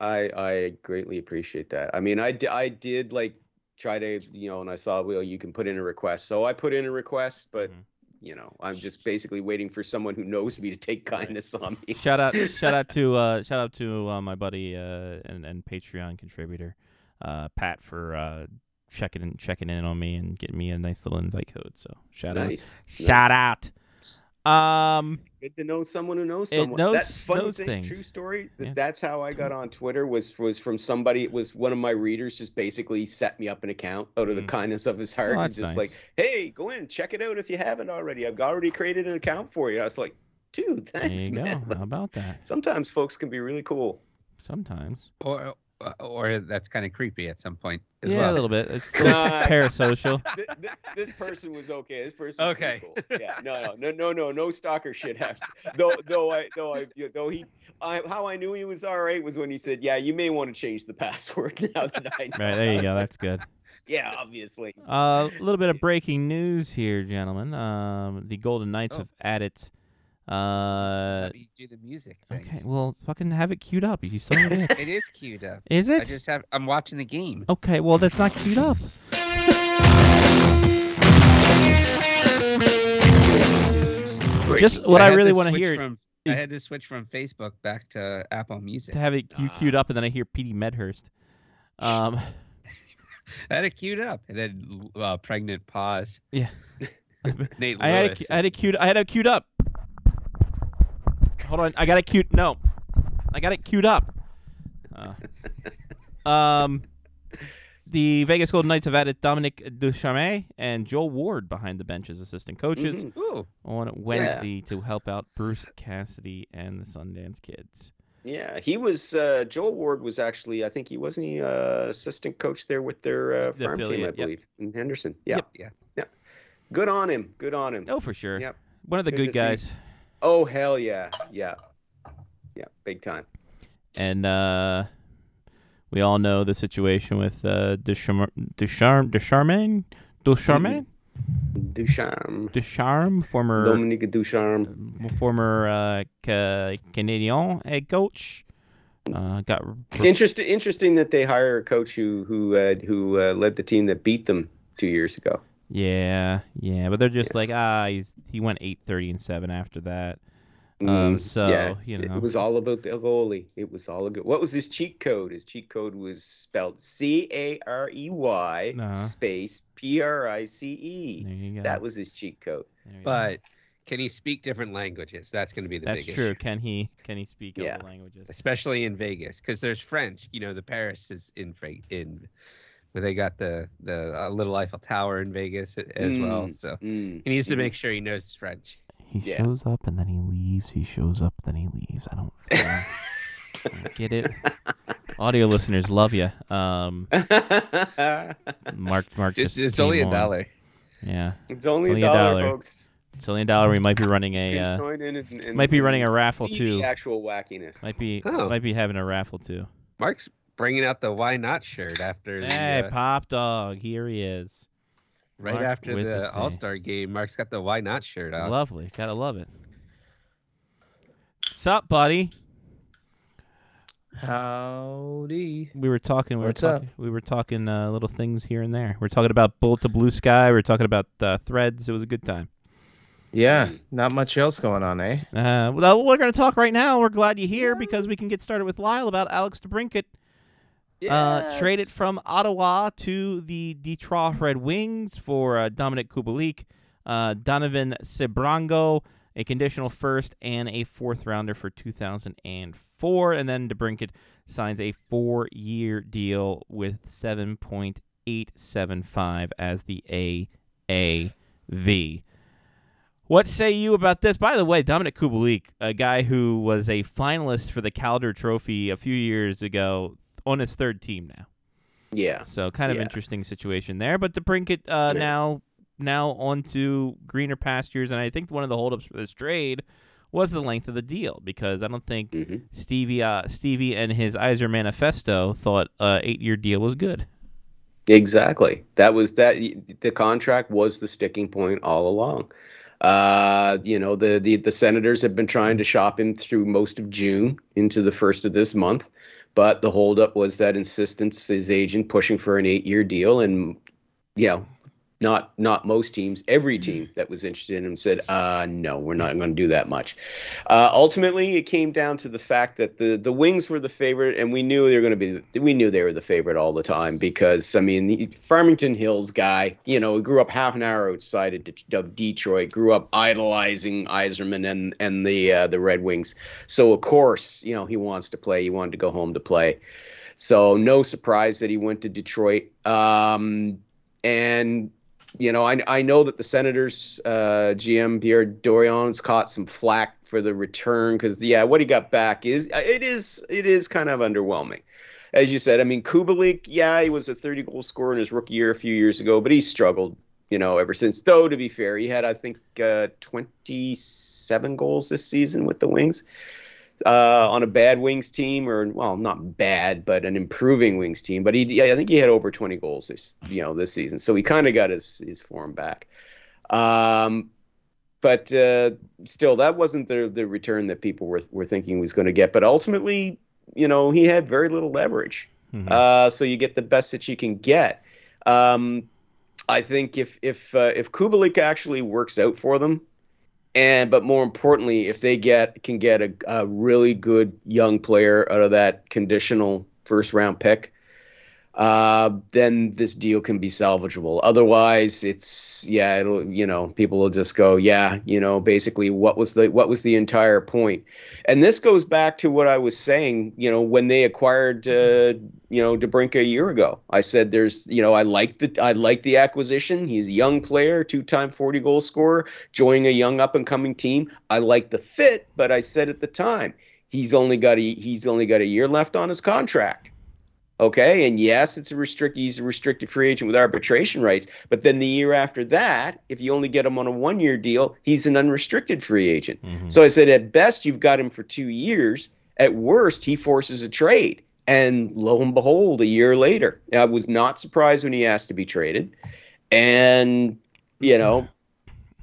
I I greatly appreciate that. I mean, I di- I did like try to you know, and I saw well, you can put in a request, so I put in a request, but Mhm. you know, I'm just basically waiting for someone who knows me to take kindness on me. Shout out *laughs* shout out to uh, shout out to uh, my buddy uh, and and Patreon contributor uh, Pat for uh, checking in, checking in on me and getting me a nice little invite code. So shout out Nice. shout out. Um, Good to know someone who knows someone. knows- that funny knows thing, things. true story. th- Yeah. That's how I got on Twitter. Was was from somebody. It was one of my readers. Just basically set me up an account out of the Mm. kindness of his heart. Oh, and just nice. like, hey, go in, check it out if you haven't already. I've already created an account for you. I was like, dude, there thanks, you go. man. How about that? Sometimes folks can be really cool. Sometimes. or or that's kind of creepy at some point as yeah, well. a little bit. It's a little Nah, *laughs* parasocial. th- th- this person was okay. This person was Okay. cool. Yeah, no, no, no, no, no, no stalker shit happened. Though, though I, though I, though he, I, how I knew he was all right was when he said, "Yeah, you may want to change the password *laughs* now that I know." Right there you go. That's good. yeah, obviously. Uh, a little bit of *laughs* breaking news here, gentlemen. Um, the Golden Knights Oh. have added. Uh, How do you do the music thing? okay, well, fucking have it queued up. You son of a *laughs* bitch. It is queued up. Is it? I it? just have. I'm watching the game. Okay, well, that's not queued up. Just what I, had really to want to switch hear From, is- I had to switch from Facebook back to Apple Music. to have it queue, queued up, and then I hear Petey Medhurst. Um, *laughs* I had it queued up, and then uh, pregnant pause. yeah, *laughs* Nate I had Lewis it, I had it queued. I had it queued up. Hold on, I got it queued. No, I got it queued up. Uh, *laughs* um, the Vegas Golden Knights have added Dominique Ducharme and Joel Ward behind the bench as assistant coaches Mhm. On Wednesday to help out Bruce Cassidy and the Sundance Kids. Yeah, he was. Uh, Joel Ward was actually. I think he wasn't he uh, assistant coach there with their uh, The farm team, I affiliate, yep. believe, in Henderson. Yeah. Yep. Yeah. Yeah. good on him. Good on him. Oh, for sure. Yep. One of the Good good to see. Oh hell yeah, yeah, yeah, big time. And uh, we all know the situation with uh, Ducharme, Ducharme, Ducharme, Ducharme, Ducharme, Ducharme, former Dominique Ducharme. former uh, ca- Canadian head coach. Uh, got Interesting. Interesting that they hire a coach who who uh, who uh, led the team that beat them two years ago. Yeah, yeah, but they're just like ah, he's he went eight thirty and seven after that. Um, Mm, so, yeah, you know. it was all about the goalie. It was all good. What was his cheat code? His cheat code was spelled C A R E Y Uh-huh. space P R I C E. There you go. That was his cheat code. There you go. But can he speak different languages? That's going to be the that's big true. issue. Can he can he speak Yeah. other languages? especially in Vegas, because there's French. You know, the Paris is in Ve- in where they got the the uh, little Eiffel Tower in Vegas a- as well. Mm, So Mm. he needs to Mhm. make sure he knows French. He Yeah. shows up and then he leaves. He shows up then he leaves. I don't, *laughs* I don't get it. Audio listeners love you. Um, Mark, Mark, Just, just it's only came a on. dollar. Yeah, it's only, only a a dollar, dollar. folks. it's only a dollar. We might be running a, uh, join in and, and- might be running a raffle, see too. The actual wackiness. might be, Oh. might be having a raffle too. Mark's bringing out the why not shirt after the, Hey, uh, Pop Dog, here he is. right Mark after the? All Star game. Mark's got the why not shirt on. Lovely, gotta love it. Sup, buddy? Howdy. We were talking. We What's were up? talking. We were talking uh, little things here and there. We are talking about Bullet to Blue Sky. We are talking about uh, threads. It was a good time. Yeah, not much else going on, eh? Uh, well, we're going to talk right now. We're glad you're here because we can get started with Lyle about Alex DeBrincat. Uh, traded from Ottawa to the Detroit Red Wings for uh, Dominik Kubalik, uh, Donovan Sebrango, a conditional first and a fourth rounder for 2004, and then DeBrincat signs a four-year deal with 7.875 as the AAV. What say you about this? By the way, Dominik Kubalik, a guy who was a finalist for the Calder Trophy a few years ago, on his third team now. Yeah. So kind of Yeah. interesting situation there. But DeBrincat uh, Yeah. now now onto greener pastures, and I think one of the holdups for this trade was the length of the deal because I don't think hmm Stevie uh, Stevie and his Iser manifesto thought uh, eight year deal was good. Exactly. That was that. The contract was the sticking point all along. Uh, you know, the, the the Senators have been trying to shop him through most of June into the first of this month, but the holdup was that insistence, his agent pushing for an eight-year deal, and you know, not not most teams, every team that was interested in him said, uh, no, we're not going to do that much. Uh, ultimately, it came down to the fact that the the Wings were the favorite, and we knew they were going to be. We knew they were the favorite all the time because I mean, the Farmington Hills guy, you know, he grew up half an hour outside of, De- of Detroit, grew up idolizing Yzerman and and the uh, the Red Wings. So of course, you know, he wants to play. He wanted to go home to play. So no surprise that he went to Detroit. Um, and you know, I I know that the Senators uh, GM Pierre Dorion's caught some flack for the return because yeah, what he got back is it is it is kind of underwhelming. As you said, I mean, Kubalik, yeah, he was a 30 goal scorer in his rookie year a few years ago, but he's struggled, you know, ever since. Though to be fair, he had I think uh, 27 goals this season with the Wings uh, on a bad Wings team, or well, not bad, but an improving Wings team. But he, I think he had over 20 goals this, you know, this season. So he kind of got his his form back. Um, but uh, still, that wasn't the the return that people were were thinking was going to get. But ultimately, you know, he had very little leverage. Mhm. Uh, so you get the best that you can get. Um, I think if if uh, if Kubalik actually works out for them, and but more importantly, if they get can get a, a really good young player out of that conditional first round pick, uh, then this deal can be salvageable. Otherwise, it's yeah, it'll you know people will just go yeah, you know basically what was the what was the entire point? and this goes back to what I was saying. You know when they acquired uh, you know DeBrincat a year ago, I said there's you know I like the I like the acquisition. He's a young player, two time forty goal scorer, joining a young up and coming team. I like the fit, but I said at the time he's only got a he's only got a year left on his contract. Okay, and yes, it's a restrict. He's a restricted free agent with arbitration rights. But then the year after that, if you only get him on a one-year deal, he's an unrestricted free agent. Mhm. So I said, at best, you've got him for two years. At worst, he forces a trade. And lo and behold, a year later, I was not surprised when he asked to be traded. And, you know,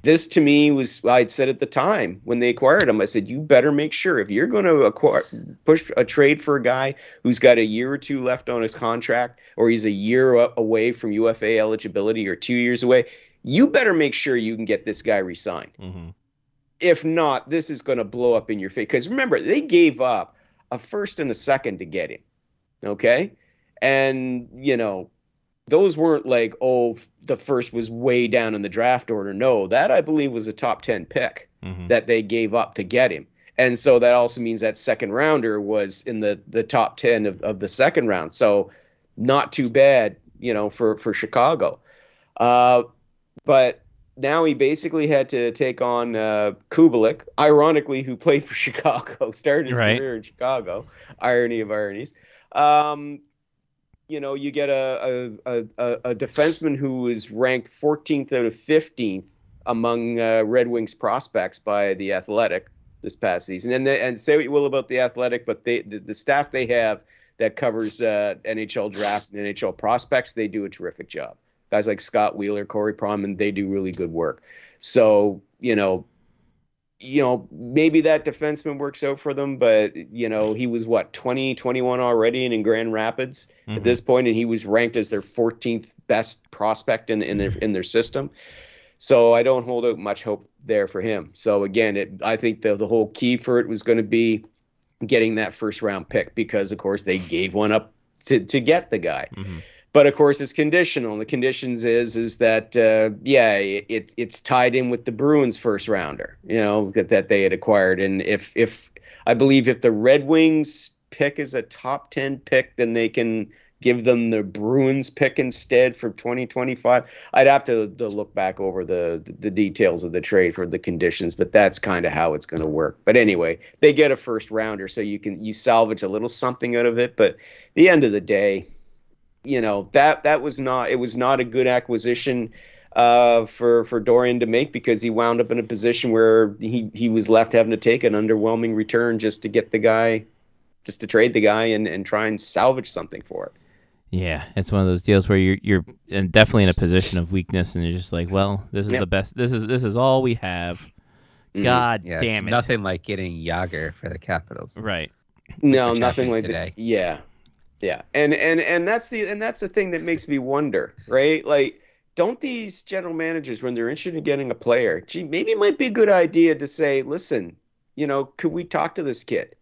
this to me was, I'd said at the time when they acquired him, I said, you better make sure if you're going to acquire, push a trade for a guy who's got a year or two left on his contract, or he's a year away from UFA eligibility or two years away, you better make sure you can get this guy re signed Mhm. if not, this is going to blow up in your face. Because remember, they gave up a first and a second to get him. Okay. And, you know, those weren't like, oh, the first was way down in the draft order. No, that I believe was a top 10 pick Mhm. that they gave up to get him. And so that also means that second rounder was in the, the top 10 of, of the second round. So not too bad, you know, for, for Chicago. Uh, but now he basically had to take on uh, Kubalik, ironically, who played for *laughs* Chicago, started his Right. career in Chicago. Irony of ironies. Um, you know, you get a a, a, a defenseman who is ranked 14th out of 15th among uh, Red Wings prospects by the Athletic this past season. And the, and say what you will about the Athletic, but they the, the staff they have that covers uh, NHL draft and NHL prospects, they do a terrific job. Guys like Scott Wheeler, Corey Pronman, they do really good work. So you know, you know, maybe that defenseman works out for them, but you know, he was what 20, 21 already and in Grand Rapids Mhm. at this point, and he was ranked as their 14th best prospect in in their, in their system. So I don't hold out much hope there for him. So again, it, I think the the whole key for it was going to be getting that first round pick because of course they gave one up to to get the guy. Mhm. But of course, it's conditional. The conditions is is that uh, yeah, it, it's tied in with the Bruins first rounder, you know, that, that they had acquired. And if if I believe if the Red Wings pick is a top ten pick, then they can give them the Bruins pick instead for 2025. I'd have to, to look back over the the details of the trade for the conditions, but that's kind of how it's going to work. But anyway, they get a first rounder, so you can you salvage a little something out of it. But the end of the day, you know that that was not it was not a good acquisition uh, for for Dorion to make because he wound up in a position where he he was left having to take an underwhelming return just to get the guy, just to trade the guy and and try and salvage something for it. Yeah, it's one of those deals where you're you're definitely in a position of weakness, and you're just like, well, this is Yep. the best. This is this is all we have. Mhm. God Yeah, damn it's it! nothing like getting Jagr for the Capitals. Right. No, nothing like today. that. Yeah, yeah, and and and that's the and that's the thing that makes me wonder, right? Like, don't these general managers, when they're interested in getting a player, gee, maybe it might be a good idea to say, listen, you know, could we talk to this kid,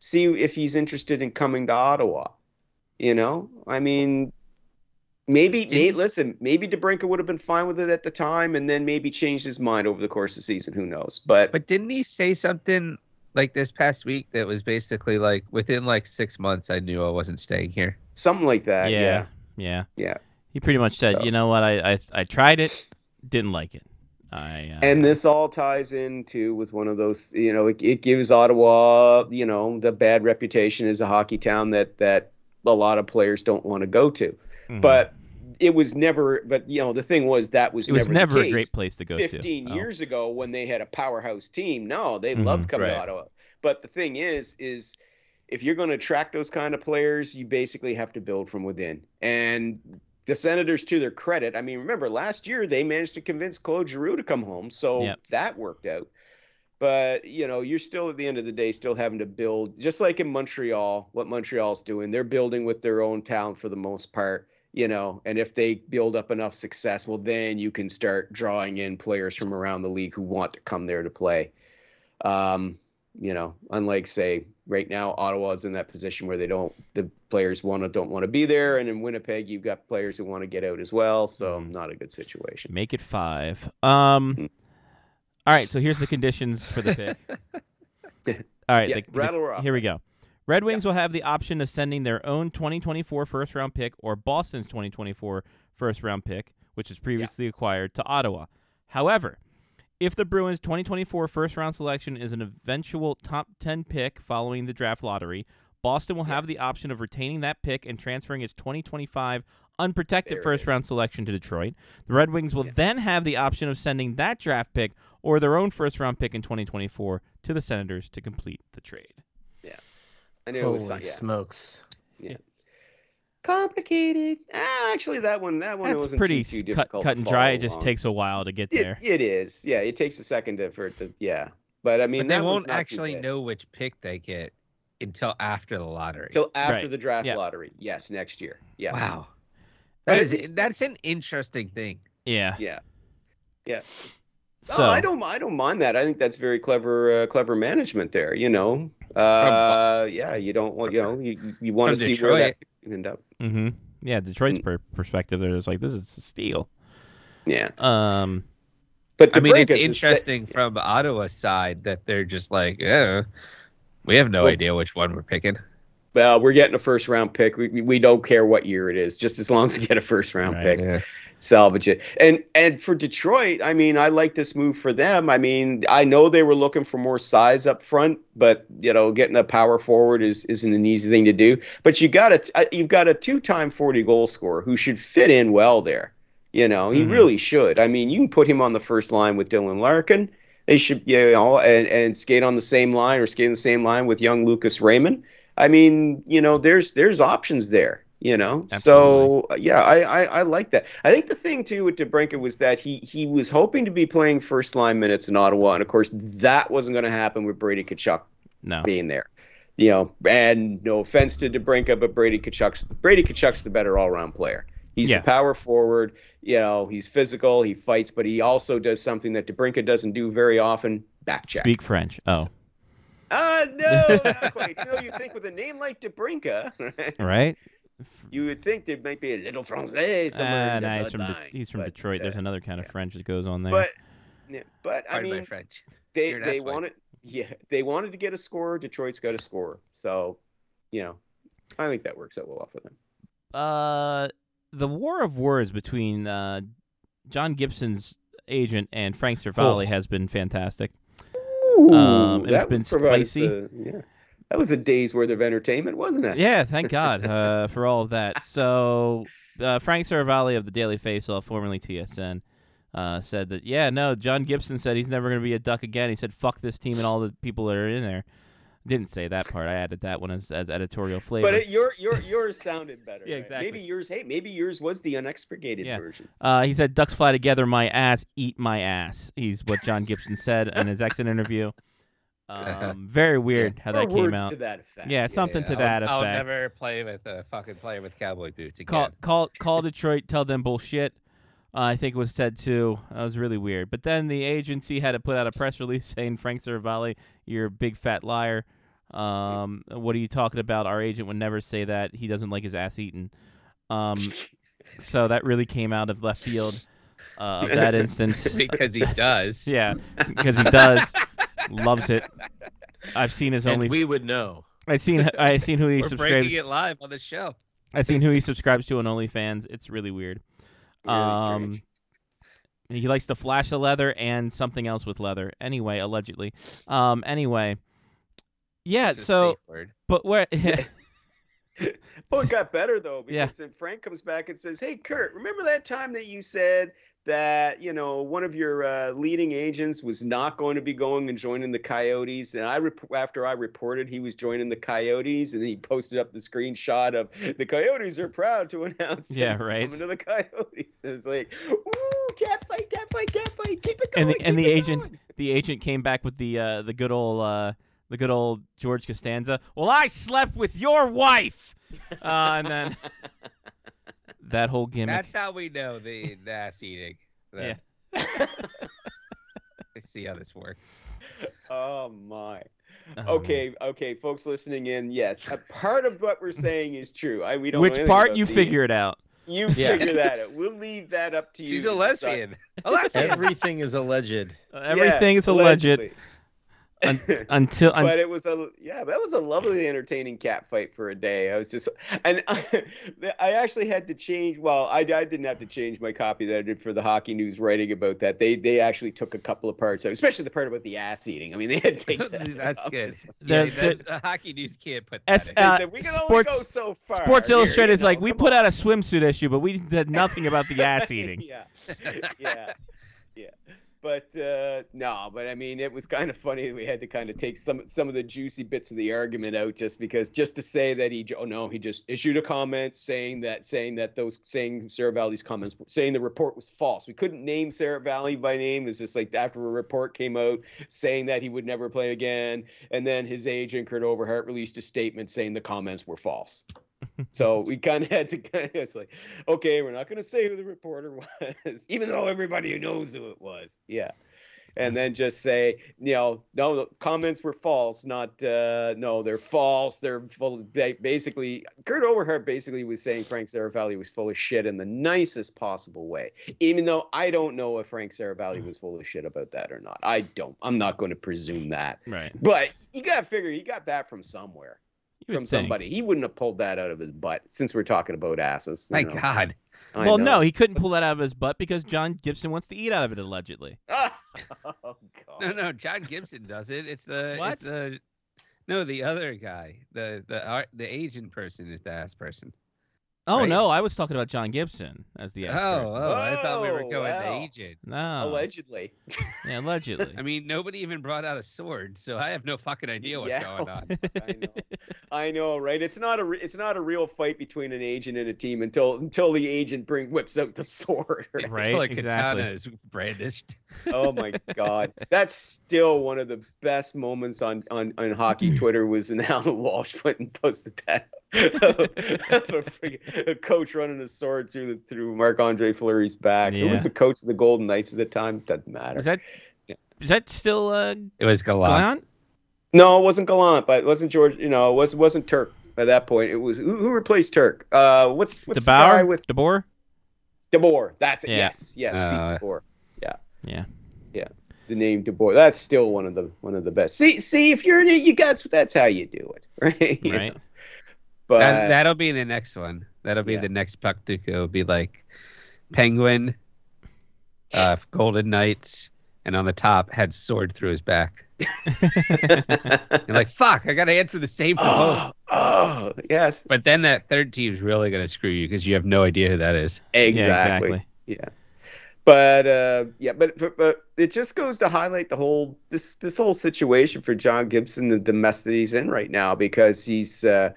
see if he's interested in coming to Ottawa? You know, I mean, maybe, Nate, listen, maybe DeBrincat would have been fine with it at the time, and then maybe changed his mind over the course of the season. Who knows? But, But didn't he say something like this past week that was basically like within like six months I knew I wasn't staying here. something like that. yeah. yeah. Yeah. Yeah. He pretty much said, So- you know what? I, I I tried it, didn't like it. I uh, and this all ties into with one of those you know it, it gives ottawa you know the bad reputation as a hockey town that that a lot of players don't want to go to mhm. but it was never but you know the thing was that was it was never, never the a great place to go 15 to. Oh. years ago when they had a powerhouse team no they Mhm, loved coming right. to ottawa but the thing is is if you're going to attract those kind of players you basically have to build from within and the senators to their credit i mean remember last year they managed to convince claude giroux to come home so Yep. that worked out but you know you're still at the end of the day still having to build just like in montreal what montreal's doing they're building with their own talent for the most part you know and if they build up enough success well then you can start drawing in players from around the league who want to come there to play um you know unlike say right now ottawa's in that position where they don't the players want to don't want to be there and in winnipeg you've got players who want to get out as well so Mhm. not a good situation Make it five. Um. Mm. All right. So here's the conditions for the pick. *laughs* All right. yeah the- the- rattle off Here we go. Red Wings will have the option of sending their own 2024 first round pick or Boston's 2024 first round pick, which is previously acquired, to Ottawa. However, if the Bruins' 2024 first round selection is an eventual top 10 pick following the draft lottery, Boston will have the option of retaining that pick and transferring its 2025 unprotected There first round selection to Detroit. The Red Wings will Yeah. then have the option of sending that draft pick or their own first round pick in 2024 to the Senators to complete the trade. I knew it Holy was yeah. smokes. complicated. Ah, actually, that one that one That's wasn't pretty too, too s- cut, difficult. cut and dry. It just along. takes a while to get It, there. it is. Yeah, it takes a second to, for it to yeah. But I mean, but they that one's won't actually know which pick they get until after the lottery. till after Right. the draft Yeah. lottery. Yes, next year. Yeah. Wow. But That at is least- that's an interesting thing. Yeah. Yeah. Yeah. So oh, I don't. I don't mind that. I think that's very clever. Uh, clever management there. You know. Uh, yeah. You don't want. You know. You you want to From see where that Detroit. could end up. Mm-hmm. Yeah, Detroit's Mm. per- perspective, they're just like this is a steal. Yeah. Um, But I mean, it's DeBrincat is- interesting from Ottawa's side that they're just like, yeah, we have no Well- idea which one we're picking. Well, we're getting a first round pick. We, we- we don't care what year it is, just as long as we get a first round Right. pick. Yeah. Salvage it. And and for Detroit, I mean, I like this move for them. I mean, I know they were looking for more size up front, but you know, getting a power forward is isn't an easy thing to do. But you got a you've got a two-time 40 goal scorer who should fit in well there. You know, he Mhm. really should. I mean, you can put him on the first line with Dylan Larkin. They should, you know, and, and skate on the same line or skate on the same line with young Lucas Raymond. I mean, you know, there's there's options there. You know, so uh, yeah, I, I I like that. I think the thing too with DeBrincat was that he he was hoping to be playing first line minutes in Ottawa, and of course that wasn't going to happen with Brady Tkachuk no. being there. You know, and no offense to DeBrincat, but Brady Tkachuk's Brady Tkachuk's the better all around player. He's Yeah. the power forward. You know, he's physical, he fights, but he also does something that DeBrincat doesn't do very often: back check. Speak French. Oh, Ah, no, not quite. You know, you think with a name like DeBrincat, *laughs* right. You would think there might be a little Francais somewhere Ah, in the nah, he's from De- he's from but, Detroit. There's uh, another kind of yeah. French that goes on there. But, yeah, but I Pardon mean, French. they You're they wanted, yeah, they wanted to get a score. Detroit's got a score, so you know, I think that works out well for them. uh, the war of words between uh, John Gibson's agent and Frank Seravalli Oh. has been fantastic. Ooh, Um, it's that been would provide us spicy. a- yeah, that was a day's worth of entertainment, wasn't it? Yeah, thank God *laughs* uh, for all of that. So, uh, Frank Seravalli of the Daily Faceoff, formerly TSN, uh, said that yeah, no, John Gibson said he's never going to be a Duck again. He said fuck this team and all the people that are in there. Didn't say that part. I added that one as, as editorial flavor. But it, your your yours sounded *laughs* better. Yeah, right? exactly. Maybe yours. Hey, maybe yours was the unexpurgated Yeah. version. Uh, he said, "Ducks fly together, my ass, eat my ass." He's what John Gibson said in his exit interview. Um, *laughs* very weird how that came out. to that effect. Yeah, something to I'll- that I'll, effect. never play with a fucking player with cowboy boots again. Call call call Detroit, tell them bullshit. Uh, I think it was said too. That was really weird. But then the agency had to put out a press *laughs* release saying, "Frank Seravalli, you're a big fat liar. Um, what are you talking about? Our agent would never say that. He doesn't like his ass eaten." Um, *laughs* so that really came out of left field uh, of that instance. because he does. Yeah, because he does loves it. I've seen his And only. we would know. I've seen. I seen who he *laughs* We're subscribes. breaking it live on the show. I've seen who he subscribes to on OnlyFans. It's really weird. Really um, strange. he likes to flash the leather and something else with leather. Anyway, allegedly. Um, anyway, yeah. So, safe word. but where? *laughs* *laughs* Oh, it got better though Yeah. because then Frank comes back and says, "Hey, Kurt, remember that time that you said that you know one of your uh, leading agents was not going to be going and joining the Coyotes, and I rep- after I reported he was joining the Coyotes, and then he posted up the screenshot of the Coyotes are proud to *laughs* announce Yeah, right. coming to the Coyotes. *laughs* It's like, ooh, cat fight, cat fight, cat fight, keep it going, and the, and the agent, going." the agent came back with the uh, the good old uh, the good old George Costanza. Well, I slept with your wife, uh, and then *laughs* that whole gimmick. That's how we know the, the *laughs* ass eating. Yeah. *laughs* Let's see how this works. Oh my. Um, Okay, okay, folks listening in, yes, a part of what we're saying is true. I we don't. Which anything part you the- figure it out? You Yeah. figure that *laughs* out. We'll leave that up to you. She's a lesbian. A lesbian. Everything is alleged. Everything Yeah, is alleged. allegedly. Un- *laughs* *laughs* until un- but it was a yeah, that was a lovely, entertaining cat fight for a day. I was just, and *laughs* I actually had to change. Well, I, I didn't have to change my copy that I did for the Hockey News writing about that. They they actually took a couple of parts, out, especially the part about the ass eating. I mean, they had to take that That's out. good. Yeah, there- the, the hockey news can't put S- that in. Uh, said, we can Sports- only go so far. Sports Here, Illustrated you is like know, we come put on." out a swimsuit issue, but we did nothing about the ass eating. yeah, yeah, yeah. But uh, no, but I mean, it was kind of funny. We had to kind of take some some of the juicy bits of the argument out, just because, just to say that he, oh no, he just issued a comment saying that, saying that those, saying Seravalli's comments, saying the report was false. We couldn't name Seravalli by name. It's just like after a report came out saying that he would never play again, and then his agent Kurt Overhardt released a statement saying the comments were false. So we kind of had to kind of, *laughs* it's like, okay, we're not going to say who the reporter *laughs* was, even though everybody knows who it was. Yeah. And then just say, you know, no, the comments were false. Not, uh, no, they're false. They're full. ba- Basically, Kurt Overhardt basically was saying Frank Seravalli was full of shit in the nicest possible way. Even though I don't know if Frank Seravalli was full of shit about that or not. I don't. I'm not going to presume that. Right. But you got to figure he got that from somewhere from think. somebody. He wouldn't have pulled that out of his butt since we're talking about asses. My know. God. I Well, know. no, he couldn't pull that out of his butt because John Gibson wants to eat out of it allegedly. *laughs* oh God. No, no, John Gibson does it. It's the What? it's the no, the other guy, the the art, the Asian person is the ass person. Oh Right. no, I was talking about John Gibson as the oh, actor. Oh, oh, I thought we were Oh, going wow. the Asian. No, Allegedly. *laughs* yeah, allegedly. *laughs* I mean, nobody even brought out a sword, so I have no fucking idea what's Yeah. going on. *laughs* I know. I know, right? It's not a re- it's not a real fight between an agent and a team until until the agent bring whips out the sword. Right? Right, Until a exactly. katana is brandished. oh my god, that's still one of the best moments on on on hockey *clears throat* Twitter was when Allan Walsh went and posted that. *laughs* a, a coach running a sword through the through Marc Andre Fleury's back. Who was the coach of the Golden Knights at the time? Doesn't matter. Is that Yeah. is that still uh, It was Galan. Gallant? No, it wasn't Gallant, but it wasn't George. You know, it was wasn't Turk at that point. It was who, who replaced Turk? Uh, what's what's the guy DeBauer? with DeBoer? DeBoer? That's it. Yeah. Yes, yes, Pete Uh, DeBoer. Yeah, Yeah. yeah. The name DeBoer. That's still one of the one of the best. See, see, if you're in it, you guys. That's how you do it, *laughs* right? You Right. know? But That, that'll be the next one. That'll be Yeah. the next puck to go. Be like Penguin, uh, Golden Knights, and on the top had sword through his back. *laughs* You're like, fuck, I got to answer the same for both. oh, oh, yes, But then that third team's really going to screw you because you have no idea who that is. exactly. Yeah, exactly. Yeah. But uh, yeah, but, but but it just goes to highlight the whole this this whole situation for John Gibson, the, the mess that he's in right now, because he's uh,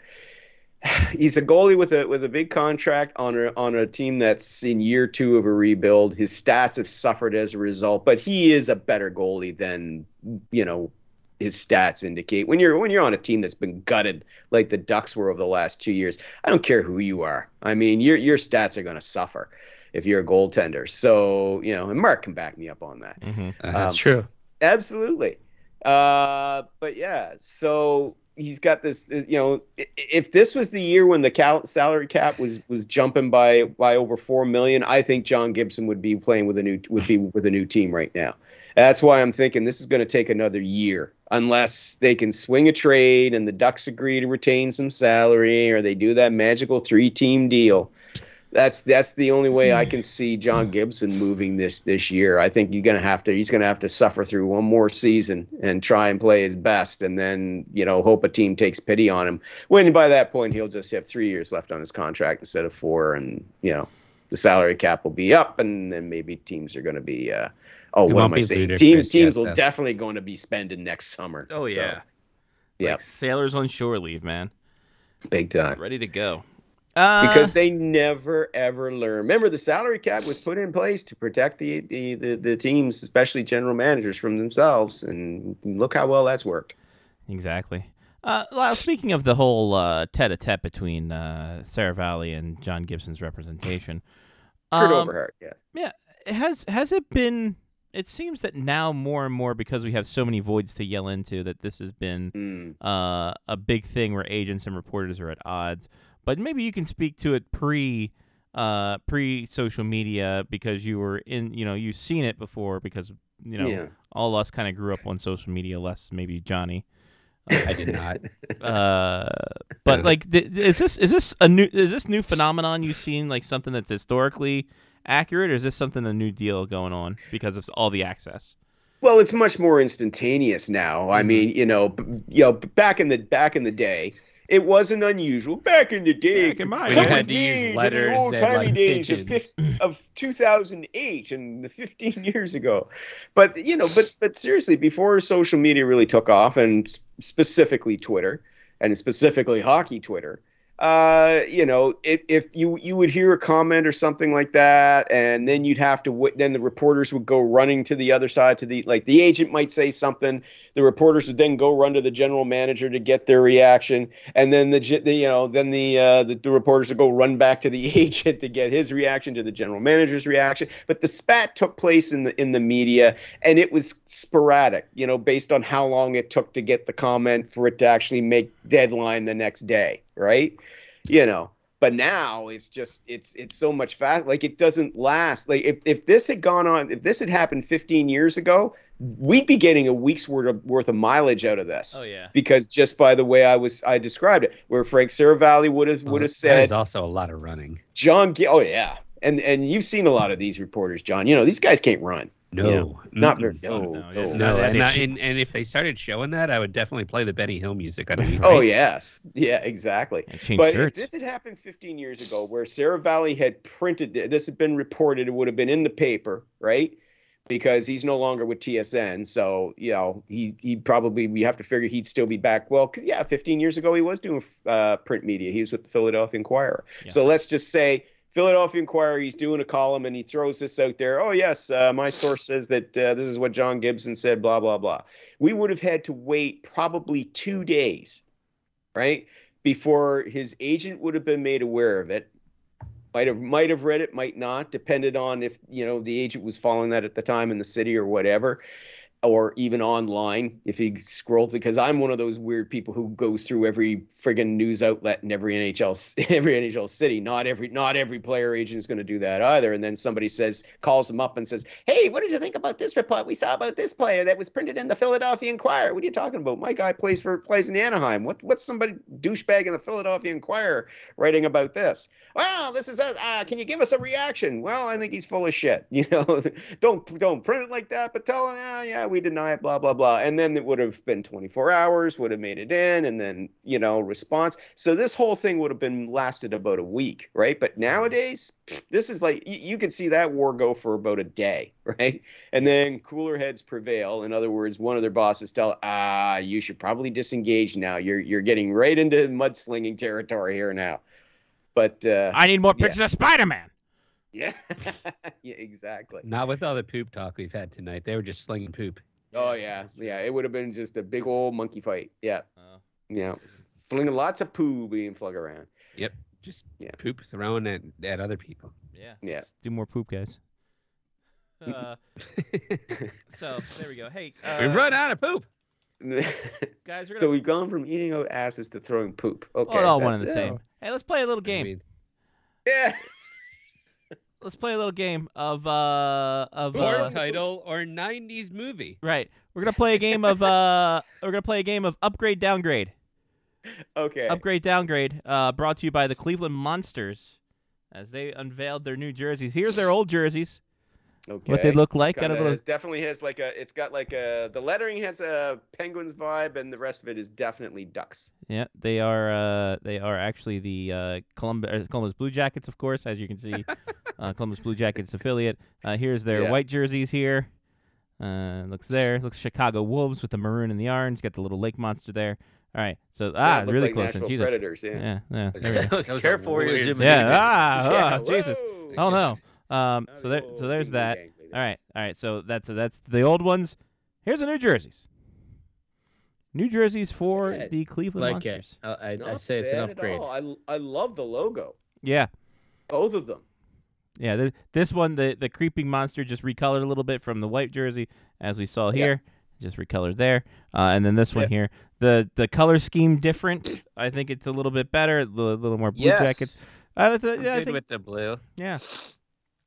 he's a goalie with a with a big contract on a on a team that's in year two of a rebuild. His stats have suffered as a result, but he is a better goalie than you know his stats indicate. When you're when you're on a team that's been gutted like the Ducks were over the last two years, I don't care who you are. I mean, your your stats are going to suffer if you're a goaltender. So you know, and Mark can back me up on that. hmm Uh, that's Um, true. Absolutely. Uh, but yeah, so he's got this. You know, if this was the year when the cal- salary cap was was jumping by by over four million, I think John Gibson would be playing with a new would be with a new team right now. That's why I'm thinking this is going to take another year, unless they can swing a trade and the Ducks agree to retain some salary, or they do that magical three team deal. That's that's the only way I can see John Gibson moving this this year. I think you're gonna have to he's gonna have to suffer through one more season and try and play his best, and then you know hope a team takes pity on him. When by that point he'll just have three years left on his contract instead of four, and you know the salary cap will be up, and then maybe teams are gonna be. Uh, oh, It what won't am I be saying? ludicrous Team, yet, teams will though. definitely going to be spending next summer. Oh So, yeah. yeah, Like sailors on shore leave, man. big time. Ready to go. Uh, because they never ever learn. Remember, the salary cap was put in place to protect the the, the, the teams, especially general managers, from themselves, and look how well that's worked. Exactly. Uh, Lyle, speaking of the whole uh, tete-a-tete between uh, Seravalli and John Gibson's representation, Kurt um, Overhardt, yes. Yeah, has has it been? It seems that now more and more because we have so many voids to yell into that this has been Mm. uh, a big thing where agents and reporters are at odds. But maybe you can speak to it pre uh, pre social media because you were in, you know, you've seen it before because you know Yeah. all of us kind of grew up on social media, less maybe Johnny. I did not. Uh, but like, th- is this is this a new is this new phenomenon you've seen like something that's historically accurate, or is this something a new deal going on because of all the access? Well, it's much more instantaneous now. I mean, you know, you know, back in the back in the day, it wasn't unusual. Back in the day, Back in my When day. had to use me to letters the and, old timey like, days of, pigeons. fif- of 2008 and the 15 *laughs* years ago. But you know, but but seriously, before social media really took off, and specifically Twitter, and specifically hockey Twitter, uh, you know, if, if you you would hear a comment or something like that, and then you'd have to wait, then the reporters would go running to the other side to the like the agent might say something, the reporters would then go run to the general manager to get their reaction, and then the, the you know then the, uh, the the reporters would go run back to the *laughs* agent to get his reaction to the general manager's reaction. But the spat took place in the in the media, and it was sporadic, you know, based on how long it took to get the comment for it to actually make deadline the next day, right? You know. But now it's just it's it's so much fast. Like it doesn't last. Like if, if this had gone on, if this had happened 15 years ago, we'd be getting a week's worth of worth of mileage out of this Oh yeah. because just by the way I was I described it, where Frank Seravalli would have would oh, have That said "There's also a lot of running. John. Oh yeah, and and you've seen a lot of these reporters, John. You know these guys can't run. No, Yeah. Not very. No, No, no. yeah, No, and, is I- and and if they started showing that, I would definitely play the Benny Hill music underneath. Oh right? yes, yeah, exactly. But if shirts. this had happened 15 years ago, where Seravalli had printed this had been reported, it would have been in the paper, right? Because he's no longer with TSN, so you know he he probably we have to figure he'd still be back. Well, 'cause, yeah, 15 years ago he was doing uh, print media. He was with the Philadelphia Inquirer. Yeah. So let's just say Philadelphia Inquirer, he's doing a column and he throws this out there. Oh yes, uh, my source says that uh, this is what John Gibson said. Blah blah blah. We would have had to wait probably two days, right, before his agent would have been made aware of it. Might have might have read it, might not, depended on if you know the agent was following that at the time in the city or whatever or even online if he scrolls it because I'm one of those weird people who goes through every friggin' news outlet in every NHL *laughs* every NHL city. Not every not every player agent is going to do that either. And then somebody says calls him up and says, "Hey, what did you think about this report we saw about this player that was printed in the Philadelphia Inquirer? What are you talking about? My guy plays for plays in Anaheim. What what's somebody douchebag in the Philadelphia Inquirer writing about this? Well, this is a, uh, can you give us a reaction? Well, I think he's full of shit. *laughs* You know, don't don't print it like that, but tell him, yeah, yeah, we deny it, blah blah blah. And then it would have been 24 hours, would have made it in, and then you know response. So this whole thing would have been lasted about a week, right? But nowadays, *sniffs* this is like you, you could see that war go for about a day, *laughs* right? And then cooler heads prevail. In other words, one of their bosses tell, ah, you should probably disengage now. You're you're getting right into mudslinging territory here now. But uh, I need more yeah. pictures of Spider Man. *laughs* yeah, yeah, exactly. Not with all the poop talk we've had tonight. They were just slinging poop. Oh yeah, yeah. It would have been just a big old monkey fight. Yeah, Oh. yeah. Flinging lots of poo being flung around. Yep. Just Yeah. poop thrown at, at other people. Yeah. Yeah. Just do more poop, guys. Uh, *laughs* so there we go. Hey, uh, We've run out of poop. *laughs* guys, we're so gonna we've gone from eating out asses to throwing poop. Okay. all, all that- one and the yeah. same. Hey, let's play a little I game. mean, Yeah. *laughs* let's play a little game of uh of or uh, title or 90s movie. right. We're gonna play a game of uh *laughs* we're gonna play a game of upgrade downgrade. Okay. Upgrade downgrade. Uh, brought to you by the Cleveland Monsters, as they unveiled their new jerseys. Here's their old jerseys. Okay. What they look like. Got a Kinda- little. it definitely has like a. It's got like a. The lettering has a penguins vibe, and the rest of it is definitely ducks. Yeah, they are. Uh, they are actually the uh, Columbus, uh, Columbus Blue Jackets, of course, as you can see. *laughs* uh, Columbus Blue Jackets affiliate. Uh, here's their Yeah. white jerseys here. Uh, looks there. Looks Chicago Wolves with the maroon and the orange. Got the little lake monster there. All right. So ah, it looks really like close. Nashville in. Jesus. Predators. Yeah. Yeah, yeah. There we *laughs* go. That was a Careful where you're weird zooming in. Yeah. Ah, *laughs* Yeah, ah, Jesus. whoa. Oh no. Um. So there. So there's that. All right. All right. So that's that's the old ones. Here's the new jerseys. New jerseys for bad. the Cleveland Like it. I, I, I say it's an upgrade. I I love the logo. Yeah. Both of them. Yeah, th- this one, the the creeping monster just recolored a little bit from the white jersey, as we saw Yeah. here, just recolored there, uh, and then this one Yeah. here, the the color scheme different. I think it's a little bit better, a little, little more blue yes. jackets. I, th- I'm yeah, I good think, with the blue. yeah.